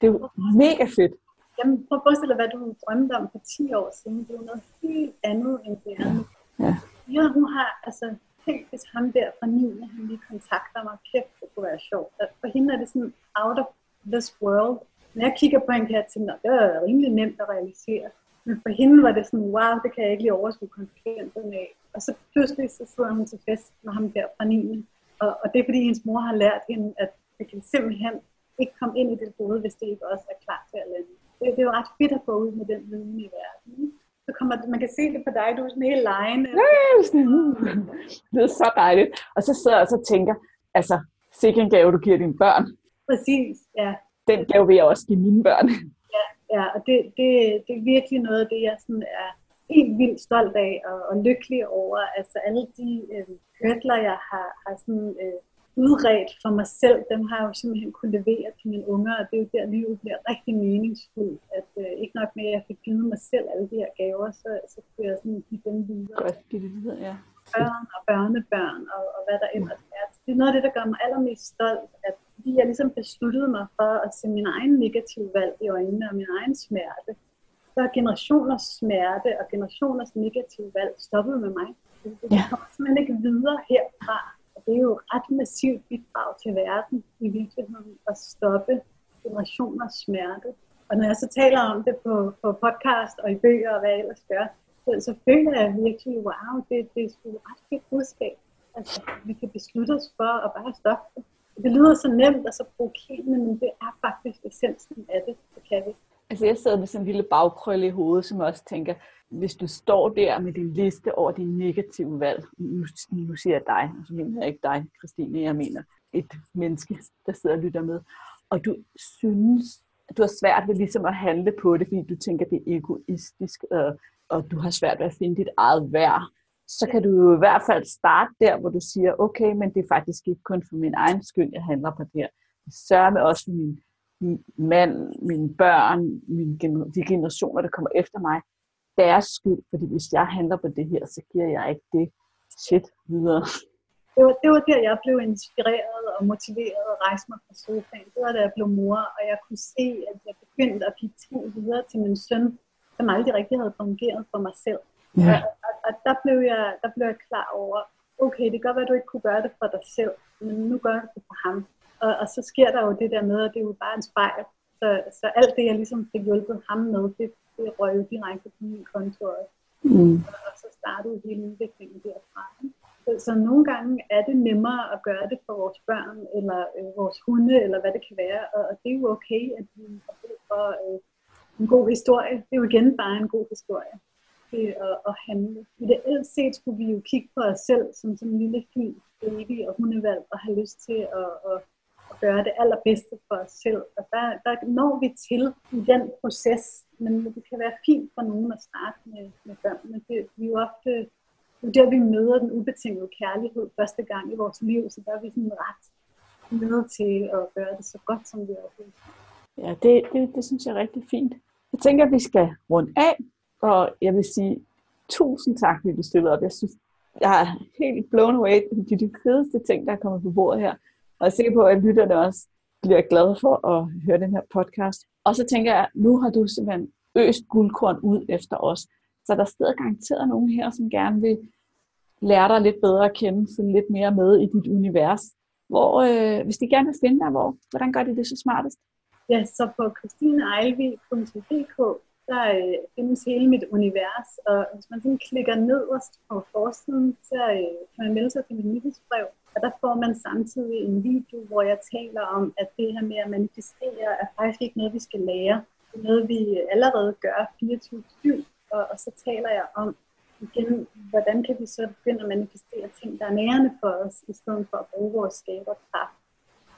Det er jo mega fedt. Jamen, prøv at forestille dig, hvad du drømte om for 10 år siden. Det er jo noget helt andet, end det er Ja. ja, hun har, altså, tænk hvis ham der fra 9. han lige kontakter mig. Kæft, det kunne være sjovt. For hende er det sådan out of this world. Når jeg kigger på hende, kan jeg tænke, det er rimelig nemt at realisere. Men for hende var det sådan, wow, det kan jeg ikke lige overskue konsekvenserne af. Og så pludselig så sidder hun til fest med ham der fra 9. Og, og det er fordi hendes mor har lært hende, at det kan simpelthen ikke komme ind i det hoved, hvis det ikke også er klar til at lande. Det, det er jo ret fedt at gå ud med den viden i verden. Så kommer, man kan se det på dig, du er sådan helt lejende. Ja, det er så dejligt. Og så sidder jeg og så tænker, altså, sikke en gave, du giver dine børn. Præcis, ja. Den gave vil jeg også give mine børn. Ja, ja og det, det, det er virkelig noget af det, jeg sådan er helt vildt stolt af og, og lykkelig over. Altså alle de øh, hørtler, jeg har, har sådan, øh, udredt for mig selv, dem har jeg jo simpelthen kunne levere til mine unger, og det er jo der, livet bliver rigtig meningsfuldt. At øh, ikke nok med, at jeg fik givet mig selv alle de her gaver, så, så kunne jeg sådan give dem videre. Godt, give det videre, ja. Børn og børnebørn og, og hvad der ellers er. Det er noget af det, der gør mig allermest stolt, at fordi jeg ligesom besluttede mig for at se min egen negative valg i øjnene og min egen smerte, så er generationers smerte og generationers negative valg stoppet med mig. Det ja. kommer simpelthen ikke videre herfra det er jo ret massivt bidrag til verden i virkeligheden at stoppe generationers smerte. Og når jeg så taler om det på, på podcast og i bøger og hvad jeg ellers gør, så, så føler jeg virkelig, wow, det, det er sgu ret fedt budskab. Altså, vi kan beslutte os for at bare stoppe det. Det lyder så nemt og så provokerende, men det er faktisk essensen af det. Det kan vi. Altså jeg sidder med sådan en lille bagkrølle i hovedet, som også tænker, hvis du står der med din liste over dine negative valg, nu, nu siger jeg dig, og så mener jeg ikke dig, Christine, jeg mener et menneske, der sidder og lytter med, og du synes, du har svært ved ligesom at handle på det, fordi du tænker, det er egoistisk, og, og du har svært ved at finde dit eget værd, så kan du jo i hvert fald starte der, hvor du siger, okay, men det er faktisk ikke kun for min egen skyld, jeg handler på det her. Det sørger med også for min mand, mine børn, mine, de generationer, der kommer efter mig, deres skyld, fordi hvis jeg handler på det her, så giver jeg ikke det shit videre. Det var, det var der, jeg blev inspireret og motiveret og rejse mig fra sofaen. Det var da jeg blev mor, og jeg kunne se, at jeg begyndte at give ting videre til min søn, som aldrig rigtig havde fungeret for mig selv. Ja. Og, og, og der, blev jeg, der blev jeg klar over, okay, det kan godt være, at du ikke kunne gøre det for dig selv, men nu gør du det for ham. Og, og så sker der jo det der med, at det er jo bare en spejl. Så, så alt det, jeg ligesom fik hjulpet ham med, det, det røg jo direkte på min konto også. Mm. Og så startede hele udviklingen derfra. Så, så nogle gange er det nemmere at gøre det for vores børn, eller øh, vores hunde, eller hvad det kan være. Og, og det er jo okay, at vi har brug for øh, en god historie. Det er jo igen bare en god historie til at, at handle. Ideelt set skulle vi jo kigge på os selv som sådan en lille fin baby og hundevalg og have lyst til at at gøre det allerbedste for os selv. Og der, der når vi til i den proces, men det kan være fint for nogen at starte med, med børn, men det, vi er jo ofte det er der, vi møder den ubetingede kærlighed første gang i vores liv, så der er vi sådan ret nødt til at gøre det så godt, som vi overhovedet Ja, det, det, det synes jeg er rigtig fint. Jeg tænker, at vi skal runde af, og jeg vil sige tusind tak, fordi du stillede op. Jeg synes, jeg er helt blown away. Det er de fedeste ting, der er kommet på bordet her. Og jeg er sikker på, at lytterne også bliver glade for at høre den her podcast. Og så tænker jeg, nu har du simpelthen øst guldkorn ud efter os. Så der sidder garanteret nogen her, som gerne vil lære dig lidt bedre at kende, følge lidt mere med i dit univers. Hvor, øh, hvis de gerne vil finde dig, hvor, hvordan gør de det så smartest? Ja, så på christineejlvi.dk, der øh, findes hele mit univers, og hvis man sådan klikker nederst på forsiden, så øh, kan man melde sig til mit nyhedsbrev, og der får man samtidig en video, hvor jeg taler om, at det her med at manifestere er faktisk ikke noget, vi skal lære. Det er noget, vi allerede gør 24-7. Og, og så taler jeg om, igen, hvordan kan vi så begynde at manifestere ting, der er nærende for os, i stedet for at bruge vores skaberkraft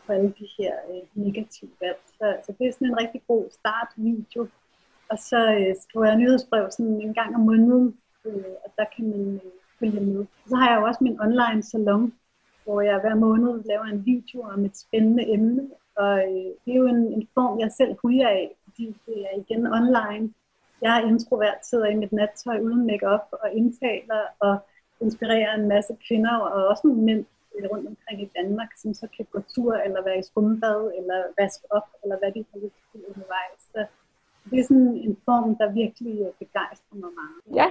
på alle de her øh, negative valg. Så, så det er sådan en rigtig god startvideo. Og så øh, skriver jeg nyhedsbrev sådan en gang om måneden, øh, og der kan man øh, følge med. Så har jeg jo også min online salon, hvor jeg hver måned laver en video om et spændende emne. Og øh, det er jo en, en form, jeg selv huger af, fordi det er igen online. Jeg er introvert, sidder i mit nattøj uden makeup og indtaler og inspirerer en masse kvinder og også nogle mænd øh, rundt omkring i Danmark, som så kan gå tur eller være i skumbad eller vaske op, eller hvad de har lyst til undervejs. Så det er sådan en form, der virkelig begejstrer mig meget. Ja,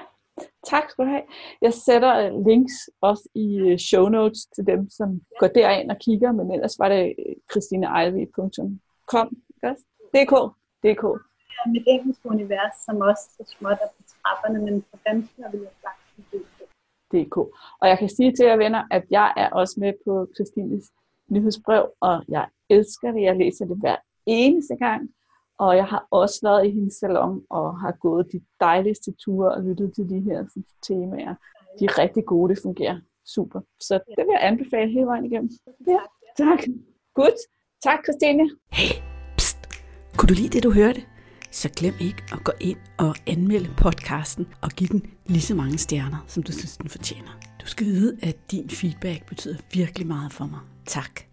tak skal du have. Jeg sætter links også i øh, show notes til dem, som ja. går derind og kigger, men ellers var det øh, christineejvi.com. DK. DK. Det er mit engelske univers, som også så småt er på trapperne, men på dansk vil jeg sagt DK. Og jeg kan sige til jer venner, at jeg er også med på Christines nyhedsbrev, og jeg elsker det. Jeg læser det hver eneste gang. Og jeg har også været i hendes salon og har gået de dejligste ture og lyttet til de her temaer. De er rigtig gode, det fungerer super. Så det vil jeg anbefale hele vejen igennem. Ja, tak. Godt. Tak, Christine. Hey, pst. Kunne du lide det, du hørte? Så glem ikke at gå ind og anmelde podcasten og give den lige så mange stjerner, som du synes, den fortjener. Du skal vide, at din feedback betyder virkelig meget for mig. Tak.